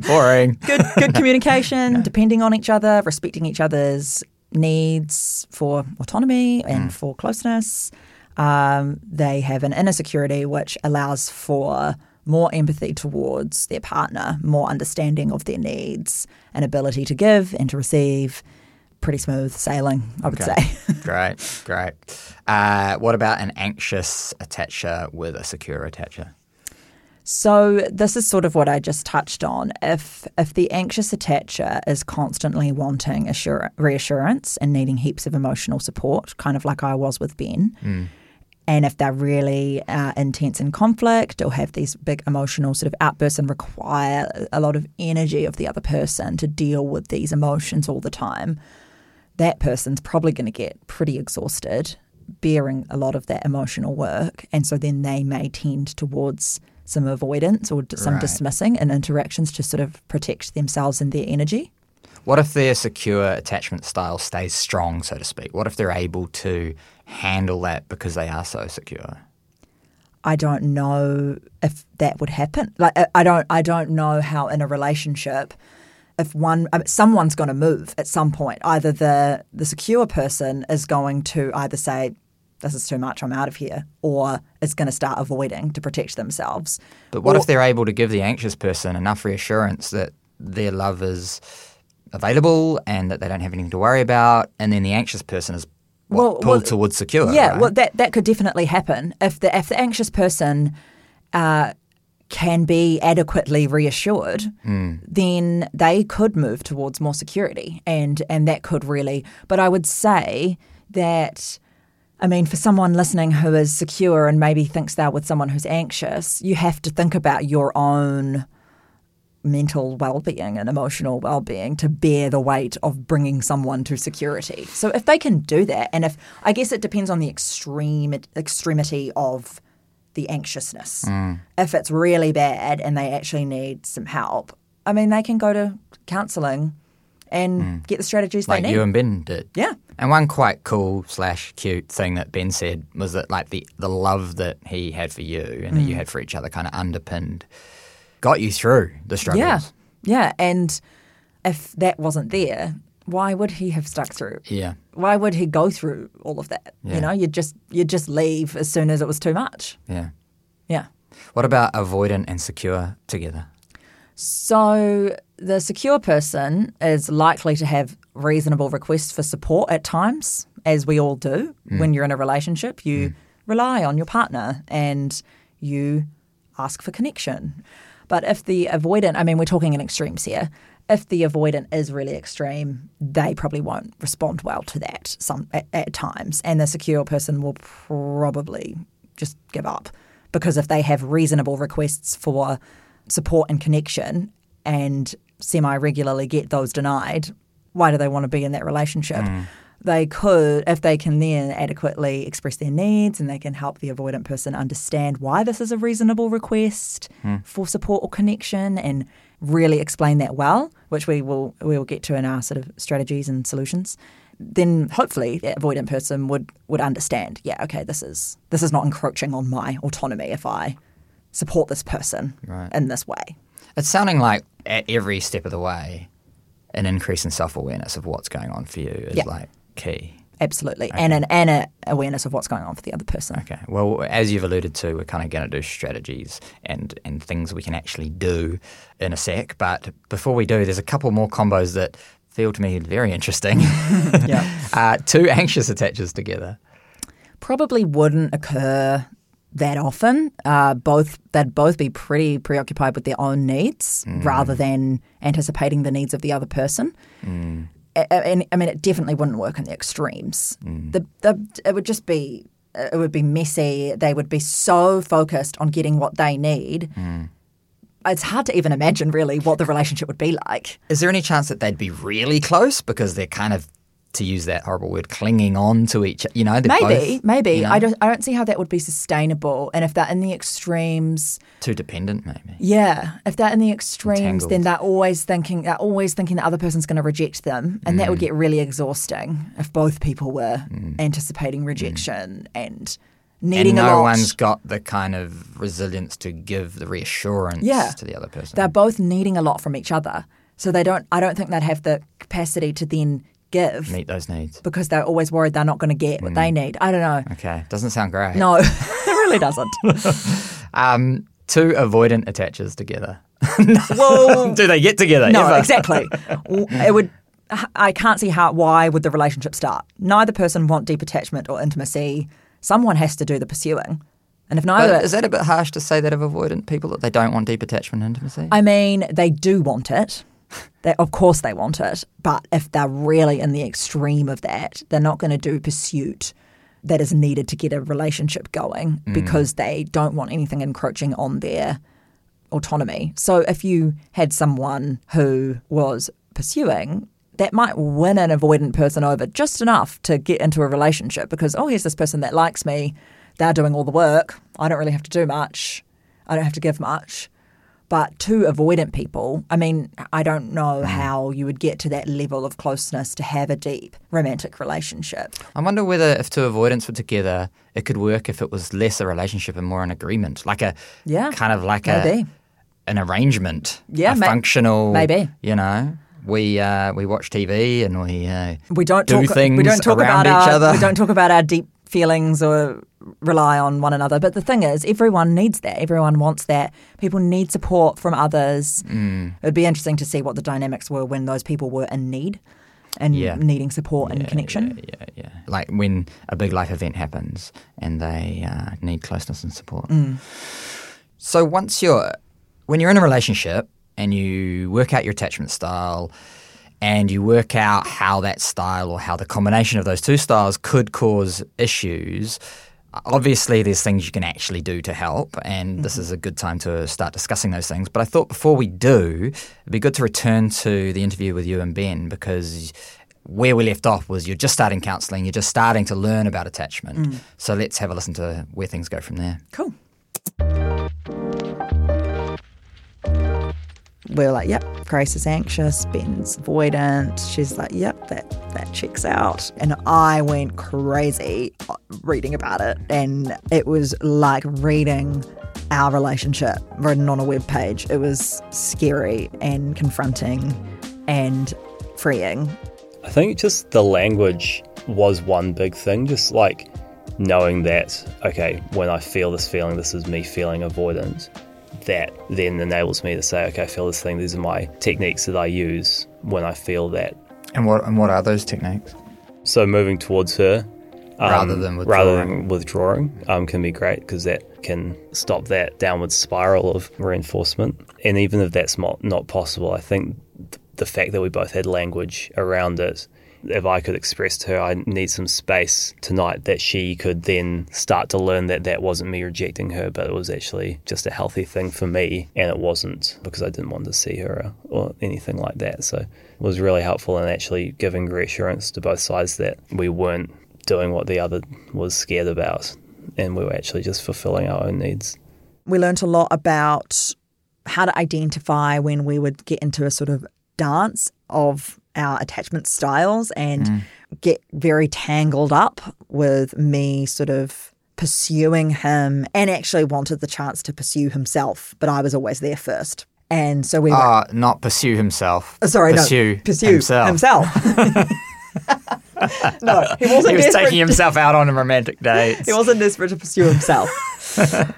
Boring. good good communication, depending on each other, respecting each other's needs for autonomy and for closeness. Um, they have an inner security which allows for more empathy towards their partner, more understanding of their needs, an ability to give and to receive. Pretty smooth sailing, I would Okay. say. great, great. Uh, what about an anxious attacher with a secure attacher? So this is sort of what I just touched on. If if the anxious attacher is constantly wanting assur- reassurance and needing heaps of emotional support, kind of like I was with Ben, and if they're really uh, intense in conflict or have these big emotional sort of outbursts and require a lot of energy of the other person to deal with these emotions all the time, that person's probably going to get pretty exhausted bearing a lot of that emotional work. And so then they may tend towards some avoidance or d- some Right. dismissing in interactions to sort of protect themselves and their energy. What if their secure attachment style stays strong, so to speak? What if they're able to handle that because they are so secure? I don't know if that would happen. Like I- don't I don't know how in a relationship if one I mean, someone's going to move at some point. Either the the secure person is going to either say this is too much, I'm out of here, or is going to start avoiding to protect themselves. But what Or- if they're able to give the anxious person enough reassurance that their love is available and that they don't have anything to worry about, and then the anxious person is what, Well- pulled well, towards secure? Yeah, right? well, that that could definitely happen if the if the anxious person uh, can be adequately reassured, then they could move towards more security, and and that could really. But I would say that. I mean, for someone listening who is secure and maybe thinks they're with someone who's anxious, you have to think about your own mental well-being and emotional well-being to bear the weight of bringing someone to security. So if they can do that and if I guess it depends on the extreme extremity of the anxiousness. Mm. If it's really bad and they actually need some help, I mean they can go to counseling and get the strategies like they need. you and Ben did. Yeah. And one quite cool slash cute thing that Ben said was that like the the love that he had for you and that Mm. you had for each other kind of underpinned, got you through the struggles. yeah. Yeah, and if that wasn't there, why would he have stuck through? Yeah. why would he go through all of that? Yeah. You know, you'd just you'd just leave as soon as it was too much. Yeah. Yeah. What about avoidant and secure together? So the secure person is likely to have reasonable requests for support at times, as we all do mm. when you're in a relationship. You mm. rely on your partner and you ask for connection. But if the avoidant, I mean, we're talking in extremes here. If the avoidant is really extreme, they probably won't respond well to that some at, at times, and the secure person will probably just give up because if they have reasonable requests for support and connection and semi regularly get those denied, why do they want to be in that relationship? Mm. They could, if they can then adequately express their needs and they can help the avoidant person understand why this is a reasonable request hmm. for support or connection and really explain that well, which we will we will get to in our sort of strategies and solutions. Then hopefully the avoidant person would would understand, yeah, okay, this is this is not encroaching on my autonomy if I support this person Right. in this way. It's sounding like at every step of the way, an increase in self awareness of what's going on for you is Yeah. like key. Absolutely. And an and a awareness of what's going on for the other person. Okay. Well, as you've alluded to, we're kind of going to do strategies and, and things we can actually do in a sec. But before we do, there's a couple more combos that feel to me very interesting. Yeah. uh, two anxious attaches together. Probably wouldn't occur that often. Uh, both they'd both be pretty preoccupied with their own needs mm. rather than anticipating the needs of the other person. Mm. A- a- And I mean, it definitely wouldn't work in the extremes. Mm. The, the it would just be it would be messy. They would be so focused on getting what they need. It's hard to even imagine really what the relationship would be like. Is there any chance that they'd be really close because they're kind of, to use that horrible word, clinging on to each You know, Maybe, both, maybe. you know, I don't. I don't see how that would be sustainable. And if they're in the extremes, Too dependent, maybe. yeah, if they're in the extremes, Entangled. then they're always thinking. They're always thinking the other person's going to reject them, and that would Mm. get really exhausting if both people were anticipating rejection and needing Mm. and a no lot. one's got the kind of resilience to give the reassurance Yeah. to the other person. they're both needing a lot from each other, so they don't. I don't think they'd have the capacity to then give Meet those needs. because they're always worried they're not going to get what they need. I don't know. Okay, doesn't sound great. No, it really doesn't. Um, two avoidant attaches together. Well, Do they get together? no, ever? exactly. It would. I can't see how. Why would the relationship start? Neither person want deep attachment or intimacy. Someone has to do the pursuing, and if neither, But is that a bit harsh to say that of avoidant people that they don't want deep attachment and intimacy? I mean, they do want it. They, of course, they want it. But if they're really in the extreme of that, they're not going to do pursuit that is needed to get a relationship going mm. because they don't want anything encroaching on their autonomy. So if you had someone who was pursuing, that might win an avoidant person over just enough to get into a relationship because, oh, here's this person that likes me. They're doing all the work. I don't really have to do much. I don't have to give much. But two avoidant people, I mean, I don't know how you would get to that level of closeness to have a deep romantic relationship. I wonder whether if two avoidants were together, it could work if it was less a relationship and more an agreement, like a Yeah, kind of like maybe. a an arrangement, Yeah, a ma- functional, maybe. You know, we uh, we watch TV and we uh, We don't do talk. things we don't talk around about each our, other. We don't talk about our deep feelings or rely on one another. But the thing is, everyone needs that. Everyone wants that. People need support from others. Mm. It would be interesting to see what the dynamics were when those people were in need and Yeah. needing support and connection. Yeah, yeah, yeah. Like when a big life event happens and they uh, need closeness and support. Mm. So once you're, when you're in a relationship and you work out your attachment style and you work out how that style or how the combination of those two styles could cause issues, obviously there's things you can actually do to help and this is a good time to start discussing those things. But i thought before we do it'd be good to return to the interview with you and ben because where we left off was you're just starting counselling you're just starting to learn about attachment. Mm. So let's have a listen to where things go from there. Cool. We were like, yep, Grace is anxious, Ben's avoidant. She's like, yep, that, that checks out. And I went crazy uh, reading about it. And it was like reading our relationship written on a web page. It was scary and confronting and freeing. I think just the language was one big thing, just like knowing that, okay, when I feel this feeling, this is me feeling avoidant. That then enables me to say, okay, I feel this thing, these are my techniques that I use when I feel that. and what and what are those techniques So moving towards her, um, Rather than rather withdrawing. than withdrawing, um, can be great because that can stop that downward spiral of reinforcement. And even if that's not not possible, I think the fact that we both had language around it, if I could express to her, I need some space tonight, that she could then start to learn that that wasn't me rejecting her, but it was actually just a healthy thing for me, and it wasn't because I didn't want to see her or, anything like that. So it was really helpful in actually giving reassurance to both sides that we weren't doing what the other was scared about, and we were actually just fulfilling our own needs. we learnt a lot about how to identify when we would get into a sort of dance of our attachment styles and get very tangled up with me sort of pursuing him and actually wanted the chance to pursue himself, but I was always there first. And so we were uh, not pursue himself Uh, sorry, pursue no, pursue himself, himself. no, he wasn't he was taking himself out on a romantic date. He wasn't desperate to pursue himself.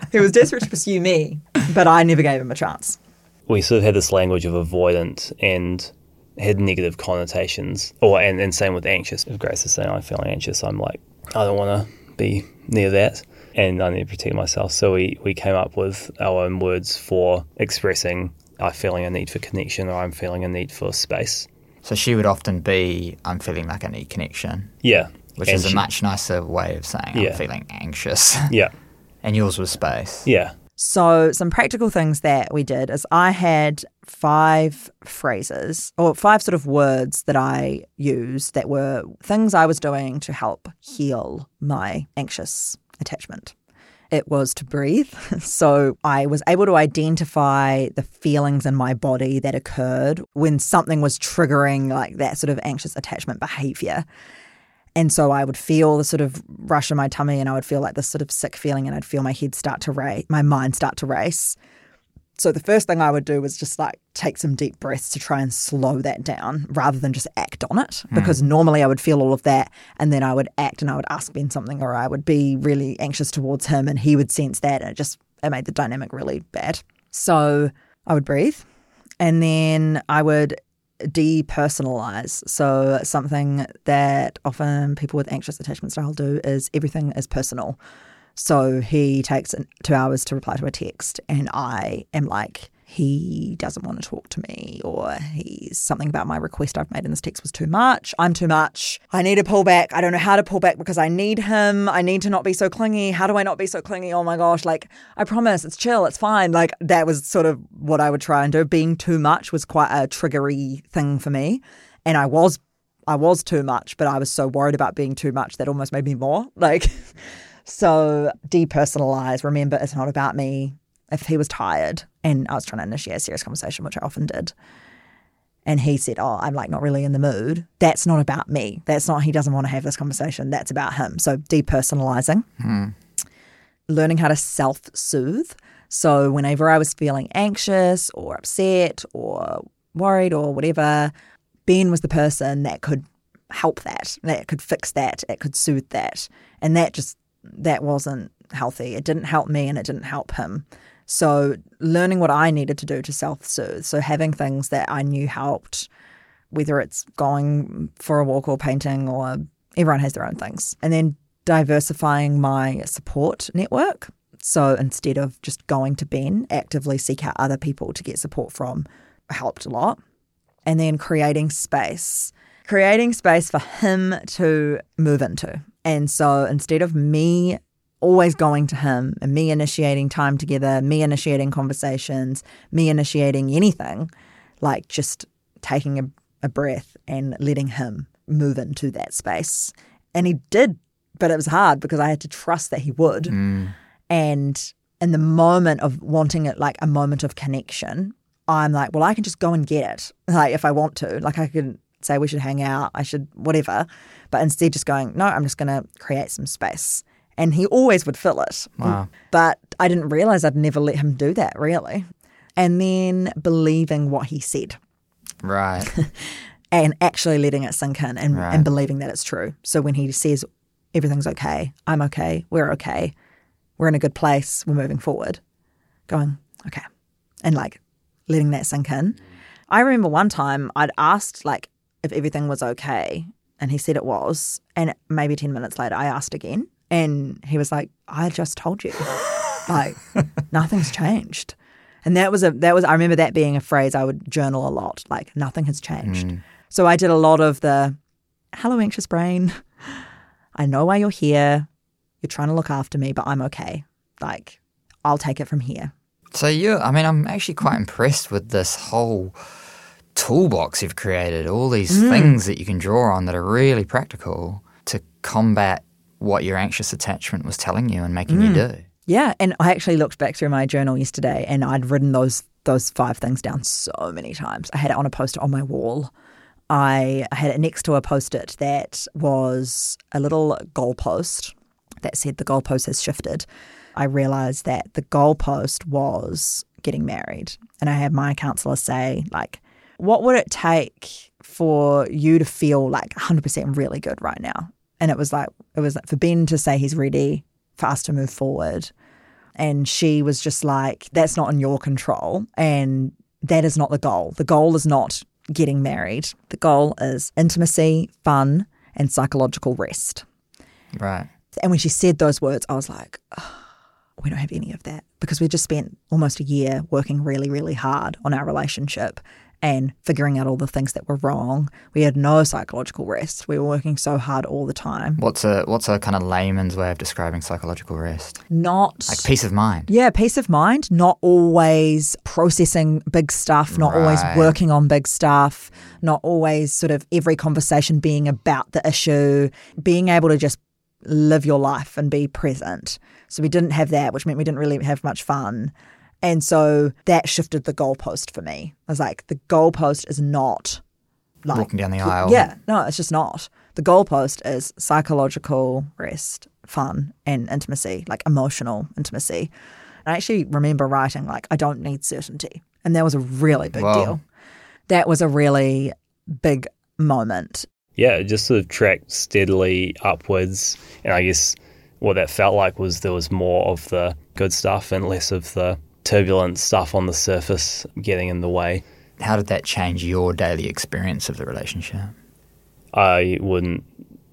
he was desperate to pursue me, but I never gave him a chance. we sort of had this language of avoidant and had negative connotations. Or and, and same with anxious. If Grace is saying I'm feeling anxious, I'm like, I don't want to be near that. And I need to protect myself. So we, we came up with our own words for expressing I'm feeling a need for connection or I'm feeling a need for space. so she would often be i'm feeling like i need connection Yeah. which And is a much nicer way of saying Yeah. i'm feeling anxious Yeah. and yours was space Yeah. So, some practical things that we did is I had five phrases or five sort of words that I used that were things I was doing to help heal my anxious attachment. It was to breathe. So, I was able to identify the feelings in my body that occurred when something was triggering like that sort of anxious attachment behavior. And so I would feel the sort of rush in my tummy and I would feel like this sort of sick feeling and I'd feel my head start to race, my mind start to race. So the first thing I would do was just like take some deep breaths to try and slow that down rather than just act on it. Hmm. Because normally I would feel all of that and then I would act and I would ask Ben something or I would be really anxious towards him and he would sense that and it just it made the dynamic really bad. So I would breathe and then I would depersonalize. So something that often people with anxious attachment style do is everything is personal. So he takes two hours to reply to a text, and I am like, he doesn't want to talk to me, or he's something about my request I've made in this text was too much. I'm too much. I need to pull back. I don't know how to pull back because I need him. I need to not be so clingy. How do I not be so clingy? Oh my gosh. Like, I promise it's chill. It's fine. Like, that was sort of what I would try and do. Being too much was quite a triggery thing for me. And I was. I was too much, but I was so worried about being too much that almost made me more. Like, so depersonalize. Remember, it's not about me if he was tired and I was trying to initiate a serious conversation, which I often did, and he said, Oh, I'm like not really in the mood, that's not about me. That's not, he doesn't want to have this conversation. That's about him. So depersonalizing, Hmm. learning how to self soothe. So whenever I was feeling anxious or upset or worried or whatever, Ben was the person that could help that, that could fix that, it could soothe that. And that just, that wasn't healthy. It didn't help me and it didn't help him. So, learning what I needed to do to self soothe. So, having things that I knew helped, whether it's going for a walk or painting, or everyone has their own things. And then diversifying my support network. So, instead of just going to Ben, actively seek out other people to get support from helped a lot. And then creating space, creating space for him to move into. And so, instead of me always going to him and me initiating time together, me initiating conversations, me initiating anything, like just taking a, a breath and letting him move into that space. And he did, but it was hard because I had to trust that he would. Mm. And in the moment of wanting it, like a moment of connection, I'm like, well, I can just go and get it, like if I want to. Like I can say we should hang out, I should whatever. But instead, just going, no, I'm just going to create some space and he always would fill it. Wow. But I didn't realize I'd never let him do that, really. And then believing what he said Right. and actually letting it sink in and, Right. and believing that it's true. So when he says everything's okay, I'm okay, we're okay, we're in a good place, we're moving forward, going, okay. And like letting that sink in. I remember one time I'd asked like if everything was okay and he said it was. And maybe 10 minutes later, I asked again and he was like, I just told you. like nothing's changed. And that was a that was I remember that being a phrase I would journal a lot, like nothing has changed. Mm. So I did a lot of the hello anxious brain. I know why you're here. You're trying to look after me, but I'm okay. Like I'll take it from here. So you, I mean, I'm actually quite impressed with this whole toolbox you've created. All these mm. things that you can draw on that are really practical to combat what your anxious attachment was telling you and making you mm. do. Yeah, and I actually looked back through my journal yesterday, and I'd written those those five things down so many times. I had it on a poster on my wall. I had it next to a post-it that was a little goalpost that said the goalpost has shifted. I realized that the goalpost was getting married, and I had my counselor say, like, what would it take for you to feel like 100% really good right now? And it was like, it was like for Ben to say he's ready, for us to move forward. And she was just like, that's not in your control. And that is not the goal. The goal is not getting married. The goal is intimacy, fun, and psychological rest. Right. And when she said those words, I was like, "Oh, we don't have any of that because we just spent almost a year working really, really hard on our relationship and figuring out all the things that were wrong. We had no psychological rest. We were working so hard all the time. What's a what's a kind of layman's way of describing psychological rest? Not Like peace of mind. Yeah, peace of mind, not always processing big stuff, not always working on big stuff, not always sort of every conversation being about the issue, being able to just live your life and be present. So we didn't have that, which meant we didn't really have much fun. And so that shifted the goalpost for me. I was like, the goalpost is not like Walking down the aisle. yeah, no, it's just not. The goalpost is psychological rest, fun, and intimacy, like emotional intimacy. And I actually remember writing, like, I don't need certainty. And that was a really big Wow. deal. That was a really big moment. yeah, it just sort of tracked steadily upwards. And I guess what that felt like was there was more of the good stuff and less of the turbulent stuff on the surface getting in the way. How did that change your daily experience of the relationship? I wouldn't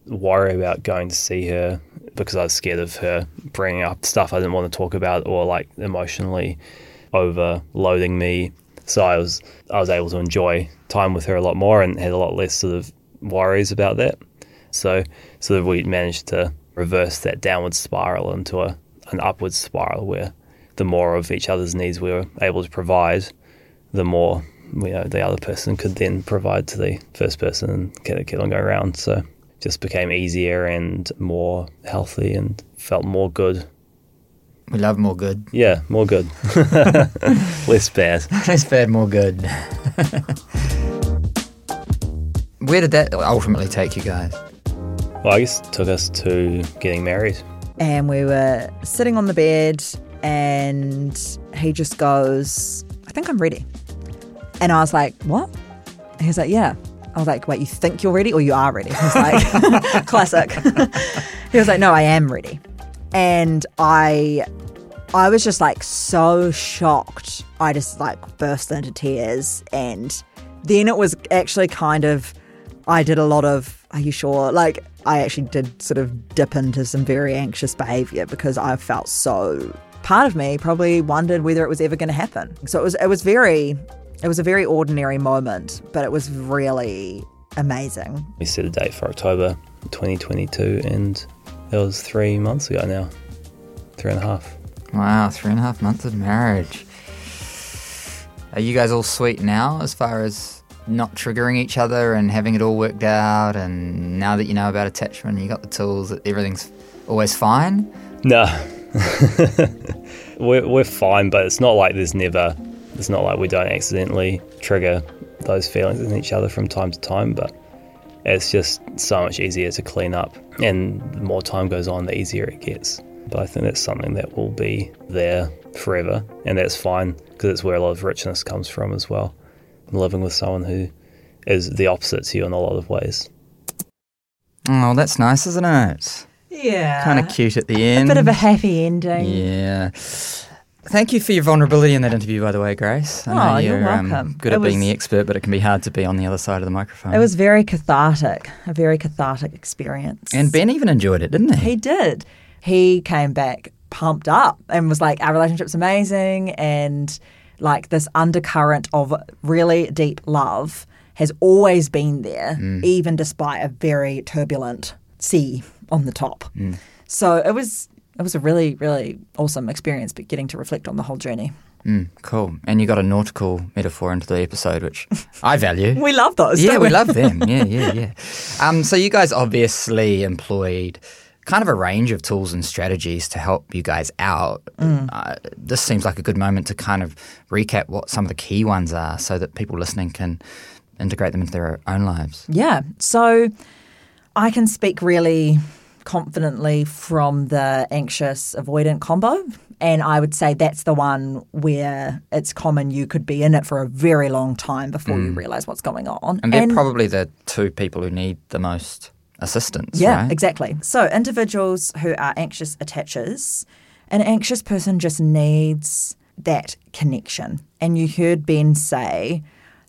worry about going to see her because I was scared of her bringing up stuff I didn't want to talk about or like emotionally overloading me. So I was I was able to enjoy time with her a lot more and had a lot less sort of worries about that. So sort of we managed to reverse that downward spiral into a an upward spiral where the more of each other's needs we were able to provide, the more you know the other person could then provide to the first person and get it keep on going around. So it just became easier and more healthy and felt more good. We love more good. Yeah, more good. Less bad. Less bad, more good. Where did that ultimately take you guys? Well, I guess it took us to getting married. And we were sitting on the bed, and he just goes, I think I'm ready. And I was like, What? And he was like, Yeah. I was like, Wait, you think you're ready or you are ready? He was like, Classic. he was like, No, I am ready. And I I was just like so shocked. I just like burst into tears. And then it was actually kind of, I did a lot of, are you sure? Like, I actually did sort of dip into some very anxious behavior because I felt so. Part of me probably wondered whether it was ever going to happen. So it was, it was very, it was a very ordinary moment, but it was really amazing. We set a date for October 2022, and that was three months ago now. Three and a half. Wow, three and a half months of marriage. Are you guys all sweet now as far as not triggering each other and having it all worked out? And now that you know about attachment, you got the tools, that everything's always fine? No. we're, we're fine, but it's not like there's never, it's not like we don't accidentally trigger those feelings in each other from time to time, but it's just so much easier to clean up. And the more time goes on, the easier it gets. But I think that's something that will be there forever, and that's fine because it's where a lot of richness comes from as well. Living with someone who is the opposite to you in a lot of ways. Oh, that's nice, isn't it? Yeah. Kind of cute at the end. A bit of a happy ending. Yeah. Thank you for your vulnerability in that interview, by the way, Grace. I Oh, know you're you're um, welcome. good It at being the expert, but it can be hard to be on the other side of the microphone. It was very cathartic, a very cathartic experience. and Ben even enjoyed it, didn't he? He did. He came back pumped up and was like, Our relationship's amazing. And like this undercurrent of really deep love has always been there, even despite a very turbulent sea on the top. So it was. It was a really, really awesome experience, but getting to reflect on the whole journey. Mm, cool. And you got a nautical metaphor into the episode, which I value. We love those. yeah, don't we love them. Yeah, yeah, yeah. Um, so you guys obviously employed kind of a range of tools and strategies to help you guys out. Uh, this seems like a good moment to kind of recap what some of the key ones are, so that people listening can integrate them into their own lives. Yeah. So I can speak really confidently from the anxious avoidant combo. And I would say that's the one where it's common you could be in it for a very long time before you mm. realize what's going on. And they're probably the two people who need the most assistance. Yeah, right? exactly. So, individuals who are anxious attachers, an anxious person just needs that connection. And you heard Ben say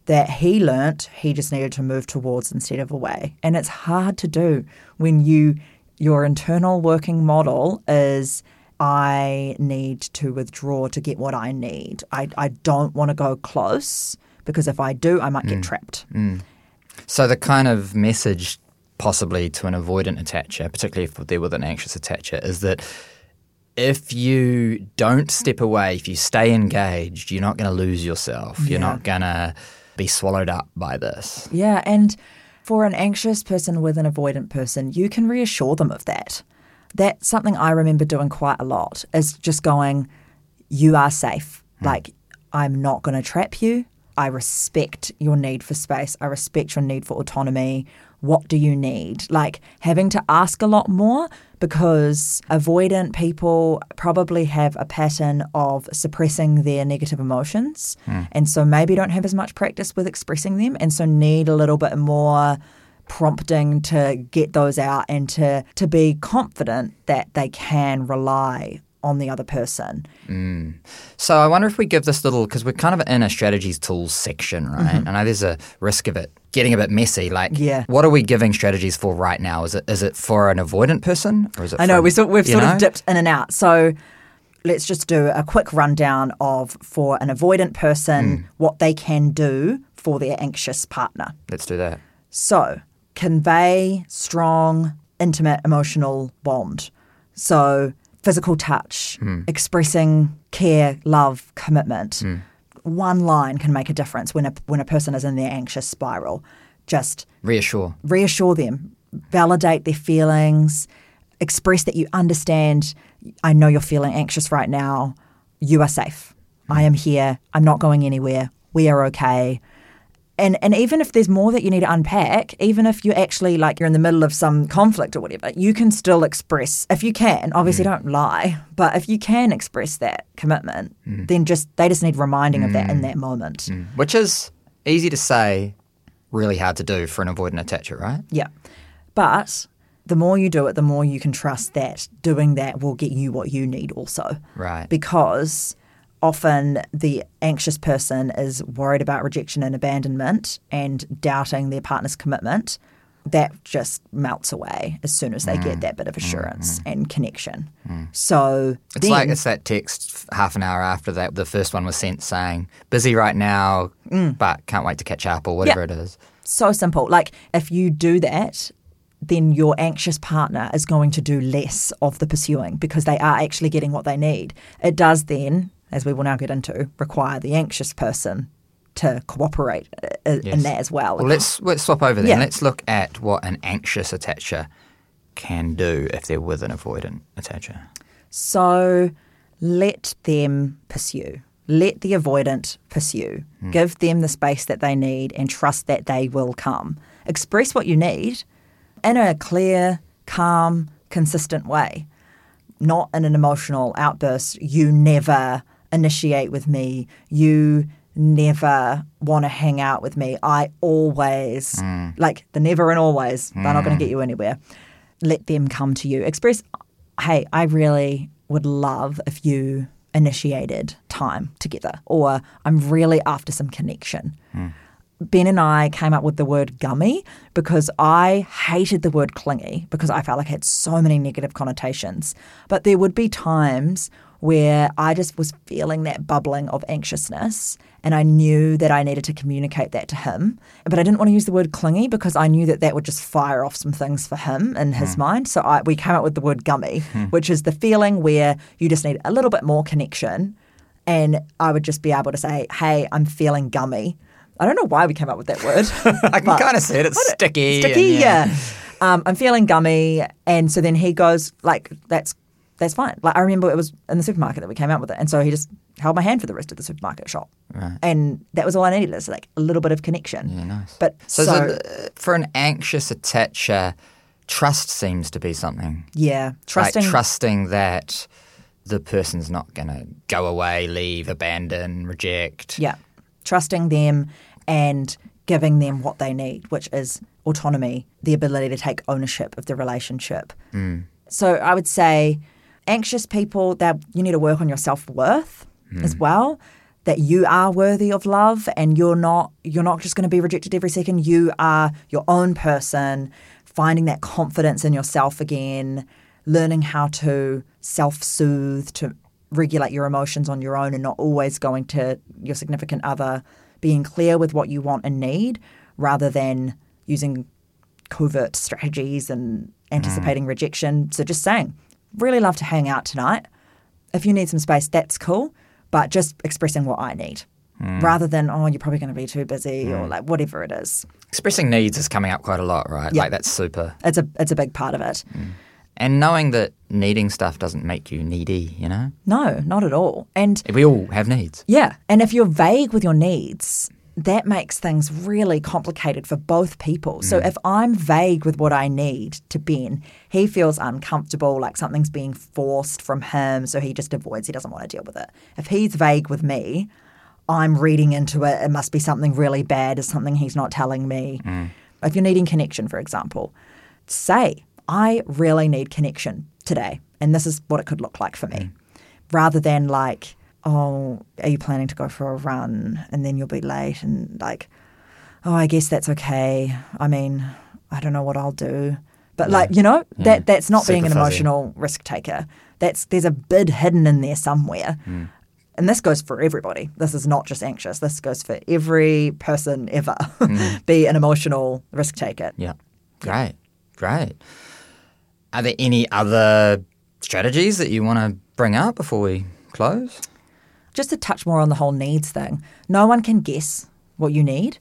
that he learnt he just needed to move towards instead of away. And it's hard to do when you your internal working model is I need to withdraw to get what I need. I, I don't want to go close because if I do, I might get mm. trapped. Mm. So the kind of message possibly to an avoidant attacher, particularly if they're with an anxious attacher, is that if you don't step away, if you stay engaged, you're not going to lose yourself. You're not going to be swallowed up by this. Yeah, and for an anxious person with an avoidant person, you can reassure them of that. That's something I remember doing quite a lot is just going, you are safe. Hmm. Like, I'm not going to trap you. I respect your need for space. I respect your need for autonomy. What do you need? Like having to ask a lot more because avoidant people probably have a pattern of suppressing their negative emotions. Hmm. And so maybe don't have as much practice with expressing them. And so need a little bit more prompting to get those out and to to be confident that they can rely on the other person. So I wonder if we give this little because we're kind of in a strategies tools section, right? I know there's a risk of it getting a bit messy. Like, Mm-hmm. Yeah. what are we giving strategies for right now? Is it is it for an avoidant person or is it? I know for, we sort, we've sort know? of dipped in and out. So let's just do a quick rundown of for an avoidant person what they can do for their anxious partner. Let's do that. So, convey strong, intimate emotional bond. So, physical touch, hmm. expressing care, love, commitment. Hmm. One line can make a difference when a when a person is in their anxious spiral. Just Reassure. reassure them, validate their feelings, express that you understand. I know you're feeling anxious right now. You are safe. I hmm. am here. I'm not going anywhere. We are okay. And and even if there's more that you need to unpack, even if you're actually like you're in the middle of some conflict or whatever, you can still express if you can. Obviously, mm. don't lie, but if you can express that commitment, mm. then just they just need reminding of that in mm. that moment. Which is easy to say, really hard to do for an avoidant attacher, right? Yeah. But the more you do it, the more you can trust that doing that will get you what you need also. Right. Because often the anxious person is worried about rejection and abandonment and doubting their partner's commitment. That just melts away as soon as they get mm. that bit of assurance mm-hmm. and connection. Mm. So It's then, like it's that text half an hour after that the first one was sent saying busy right now, mm. but can't wait to catch up or whatever Mm. Yeah. it is. so simple. Like if you do that, then your anxious partner is going to do less of the pursuing because they are actually getting what they need. It does then, as we will now get into, require the anxious person to cooperate uh, in Yes. that as well. Well, let's let's swap over then. Yeah. Let's look at what an anxious attacher can do if they're with an avoidant attacher. So let them pursue. Let the avoidant pursue. Hmm. Give them the space that they need and trust that they will come. Express what you need in a clear, calm, consistent way, not in an emotional outburst. You never initiate with me. You never want to hang out with me. I always, hmm. like the never and always, they're not going to hmm. get you anywhere. Let them come to you. Express, hey, I really would love if you initiated time together, or I'm really after some connection. Hmm. Ben and I came up with the word gummy because I hated the word clingy because I felt like it had so many negative connotations. But there would be times where I just was feeling that bubbling of anxiousness and I knew that I needed to communicate that to him. But I didn't want to use the word clingy because I knew that that would just fire off some things for him in his mind. So I, we came up with the word gummy, which is the feeling where you just need a little bit more connection. And I would just be able to say, hey, I'm feeling gummy. I don't know why we came up with that word. I can kind of see it. It's sticky. Sticky, yeah. Um, I'm feeling gummy, and so then he goes like, "That's that's fine." Like I remember it was in the supermarket that we came out with it, and so he just held my hand for the rest of the supermarket shop, and that was all I needed. Is like a little bit of connection. Yeah, nice. But So, so, the- for an anxious attacher, trust seems to be something. yeah, trusting. Like trusting that the person's not going to go away, leave, abandon, reject. Yeah. Trusting them and giving them what they need, which is autonomy, the ability to take ownership of the relationship. Mm. So I would say anxious people that you need to work on your self-worth as hmm. well that you are worthy of love and you're not you're not just going to be rejected every second. You are your own person finding that confidence in yourself again learning how to self-soothe to regulate your emotions on your own and not always going to your significant other, being clear with what you want and need rather than using covert strategies and hmm. anticipating rejection. So just saying, really love to hang out tonight. If you need some space, that's cool, but just expressing what I need. Hmm. Rather than, oh, you're probably going to be too busy or hmm. like whatever it is. Expressing needs is coming up quite a lot, right? Yeah. Like that's super. It's a it's a big part of it. Hmm. And knowing that needing stuff doesn't make you needy, you know? No, not at all. And We all have needs. Yeah. And if you're vague with your needs, that makes things really complicated for both people. So mm. if I'm vague with what I need to Ben, he feels uncomfortable, like something's being forced from him. So he just avoids, he doesn't want to deal with it. If he's vague with me, I'm reading into it. It must be something really bad, is something he's not telling me. Mm. If you're needing connection, for example, say, I really need connection today, and this is what it could look like for me, mm. rather than like, oh, are you planning to go for a run and then you'll be late and like, oh, I guess that's okay. I mean, I don't know what I'll do. But like, you know, mm. that that's not being an fuzzy. emotional risk taker. That's there's a bid hidden in there somewhere. Mm. And this goes for everybody. This is not just anxious. This goes for every person ever. Mm. Be an emotional risk taker. Yeah. Great. Great. Are there any other strategies that you want to bring up before we close? Just to touch more on the whole needs thing, no one can guess what you need.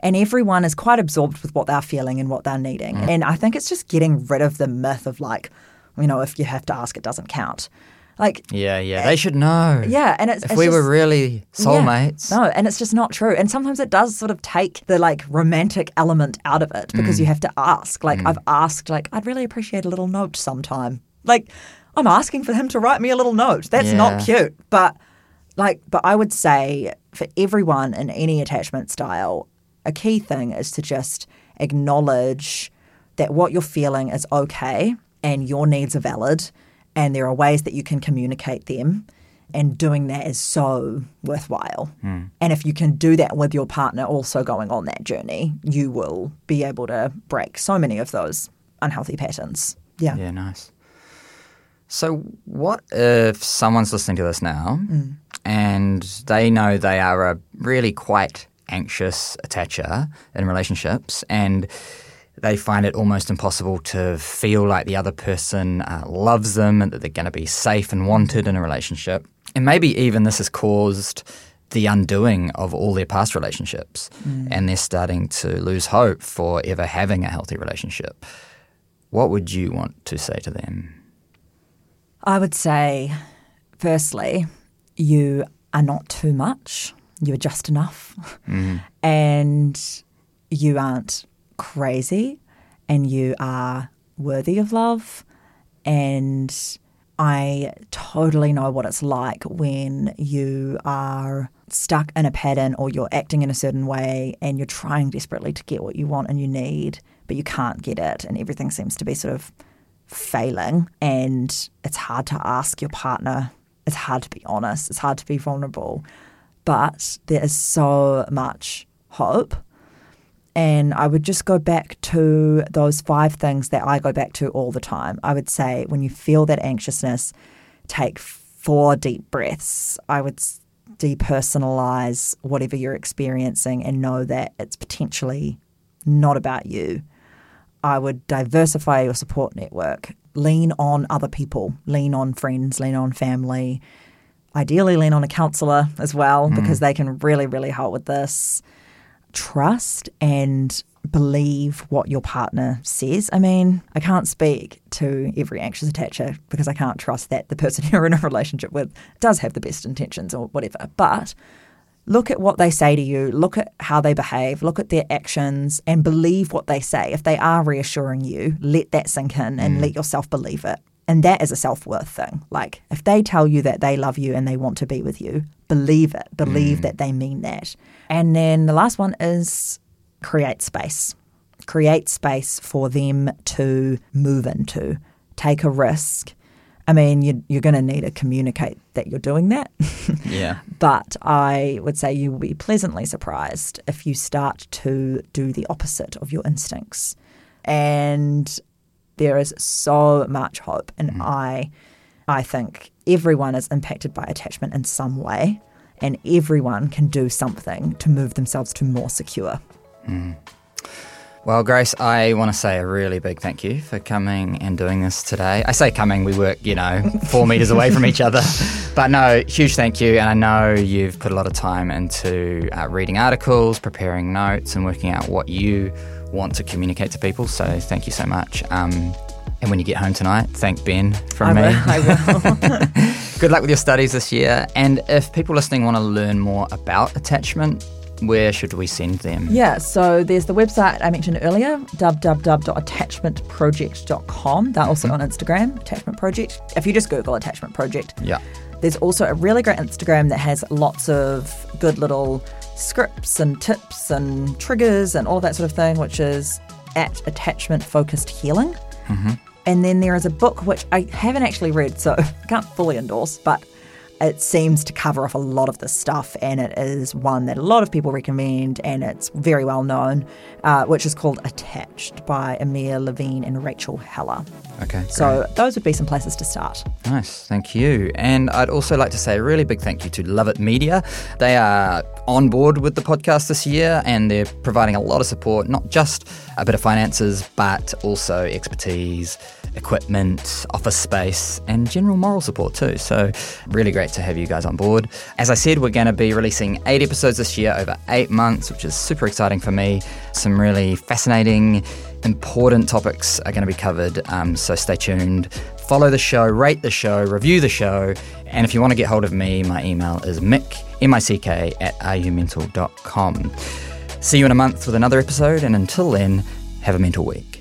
And everyone is quite absorbed with what they're feeling and what they're needing. Mm. And I think it's just getting rid of the myth of like, you know, if you have to ask, it doesn't count. Like, Yeah, yeah. Eh, they should know. yeah, and it's, If it's we were just- really Yeah. soulmates. No, and it's just not true. And sometimes it does sort of take the like romantic element out of it because mm. you have to ask. Like mm. I've asked, like I'd really appreciate a little note sometime. Like I'm asking for him to write me a little note. That's not cute. But like, but I would say for everyone in any attachment style, a key thing is to just acknowledge that what you're feeling is okay and your needs are valid and there are ways that you can communicate them and doing that is so worthwhile. Hmm. And if you can do that with your partner also going on that journey, you will be able to break so many of those unhealthy patterns. Yeah. Yeah, nice. So, what if someone's listening to this now hmm. And they know they are a really quite anxious attacher in relationships and they find it almost impossible to feel like the other person uh, loves them and that they're going to be safe and wanted in a relationship? And maybe even this has caused the undoing of all their past relationships and they're starting to lose hope for ever having a healthy relationship. What would you want to say to them? I would say, firstly, you are not too much. You are just enough. Mm-hmm. And you aren't crazy. And you are worthy of love. And I totally know what it's like when you are stuck in a pattern or you're acting in a certain way and you're trying desperately to get what you want and you need, but you can't get it. And everything seems to be sort of failing and it's hard to ask your partner it's hard to be honest it's hard to be vulnerable but there is so much hope and I would just go back to those five things that I go back to all the time. I would say when you feel that anxiousness, take four deep breaths. I would depersonalize whatever you're experiencing and know that it's potentially not about you. I would diversify your support network, lean on other people, lean on friends, lean on family, ideally lean on a counselor as well hmm. because they can really, really help with this. Trust and believe what your partner says. I mean, I can't speak to every anxious attacher because I can't trust that the person you're in a relationship with does have the best intentions or whatever. But look at what they say to you, look at how they behave, look at their actions, and believe what they say. If they are reassuring you, let that sink in and mm. let yourself believe it. And that is a self worth thing. Like, if they tell you that they love you and they want to be with you, believe it. Believe mm. that they mean that. And then the last one is create space. Create space for them to move into, take a risk. I mean, you, you're going to need to communicate that you're doing that. Yeah. But I would say you will be pleasantly surprised if you start to do the opposite of your instincts. And there is so much hope. And mm-hmm. I I think everyone is impacted by attachment in some way. And everyone can do something to move themselves to more secure. Mm. Well, Grace, I want to say a really big thank you for coming and doing this today. I say coming, we work, you know, four meters away from each other. But no, huge thank you. And I know you've put a lot of time into uh, reading articles, preparing notes, and working out what you want to communicate to people. So thank you so much. Um, and when you get home tonight, thank Ben from I me. will, I will. Good luck with your studies this year. And if people listening want to learn more about attachment, where should we send them? Yeah, so there's the website I mentioned earlier, www.attachmentproject.com. They're also mm-hmm. on Instagram, Attachment Project. If you just Google Attachment Project, Yeah. there's also a really great Instagram that has lots of good little scripts and tips and triggers and all that sort of thing, which is at Attachment Focused Healing. Mm-hmm. And then there is a book which I haven't actually read, so I can't fully endorse, but it seems to cover off a lot of this stuff, and it is one that a lot of people recommend, and it's very well known, uh, which is called Attached by Amir Levine and Rachel Heller. Okay. So those would be some places to start. Nice, thank you. And I'd also like to say a really big thank you to Love It Media. They are on board with the podcast this year and they're providing a lot of support, not just a bit of finances, but also expertise, equipment, office space, and general moral support too. So, really to have you guys on board. As I said, we're going to be releasing eight episodes this year over eight months, which is super exciting for me. Some really fascinating important topics are going to be covered, um, so stay tuned. Follow the show, rate the show, review the show, and if you want to get hold of me, my email is mick, M-I-C-K, at areyoumental.com. See you in a month with another episode, and until then, have a mental week.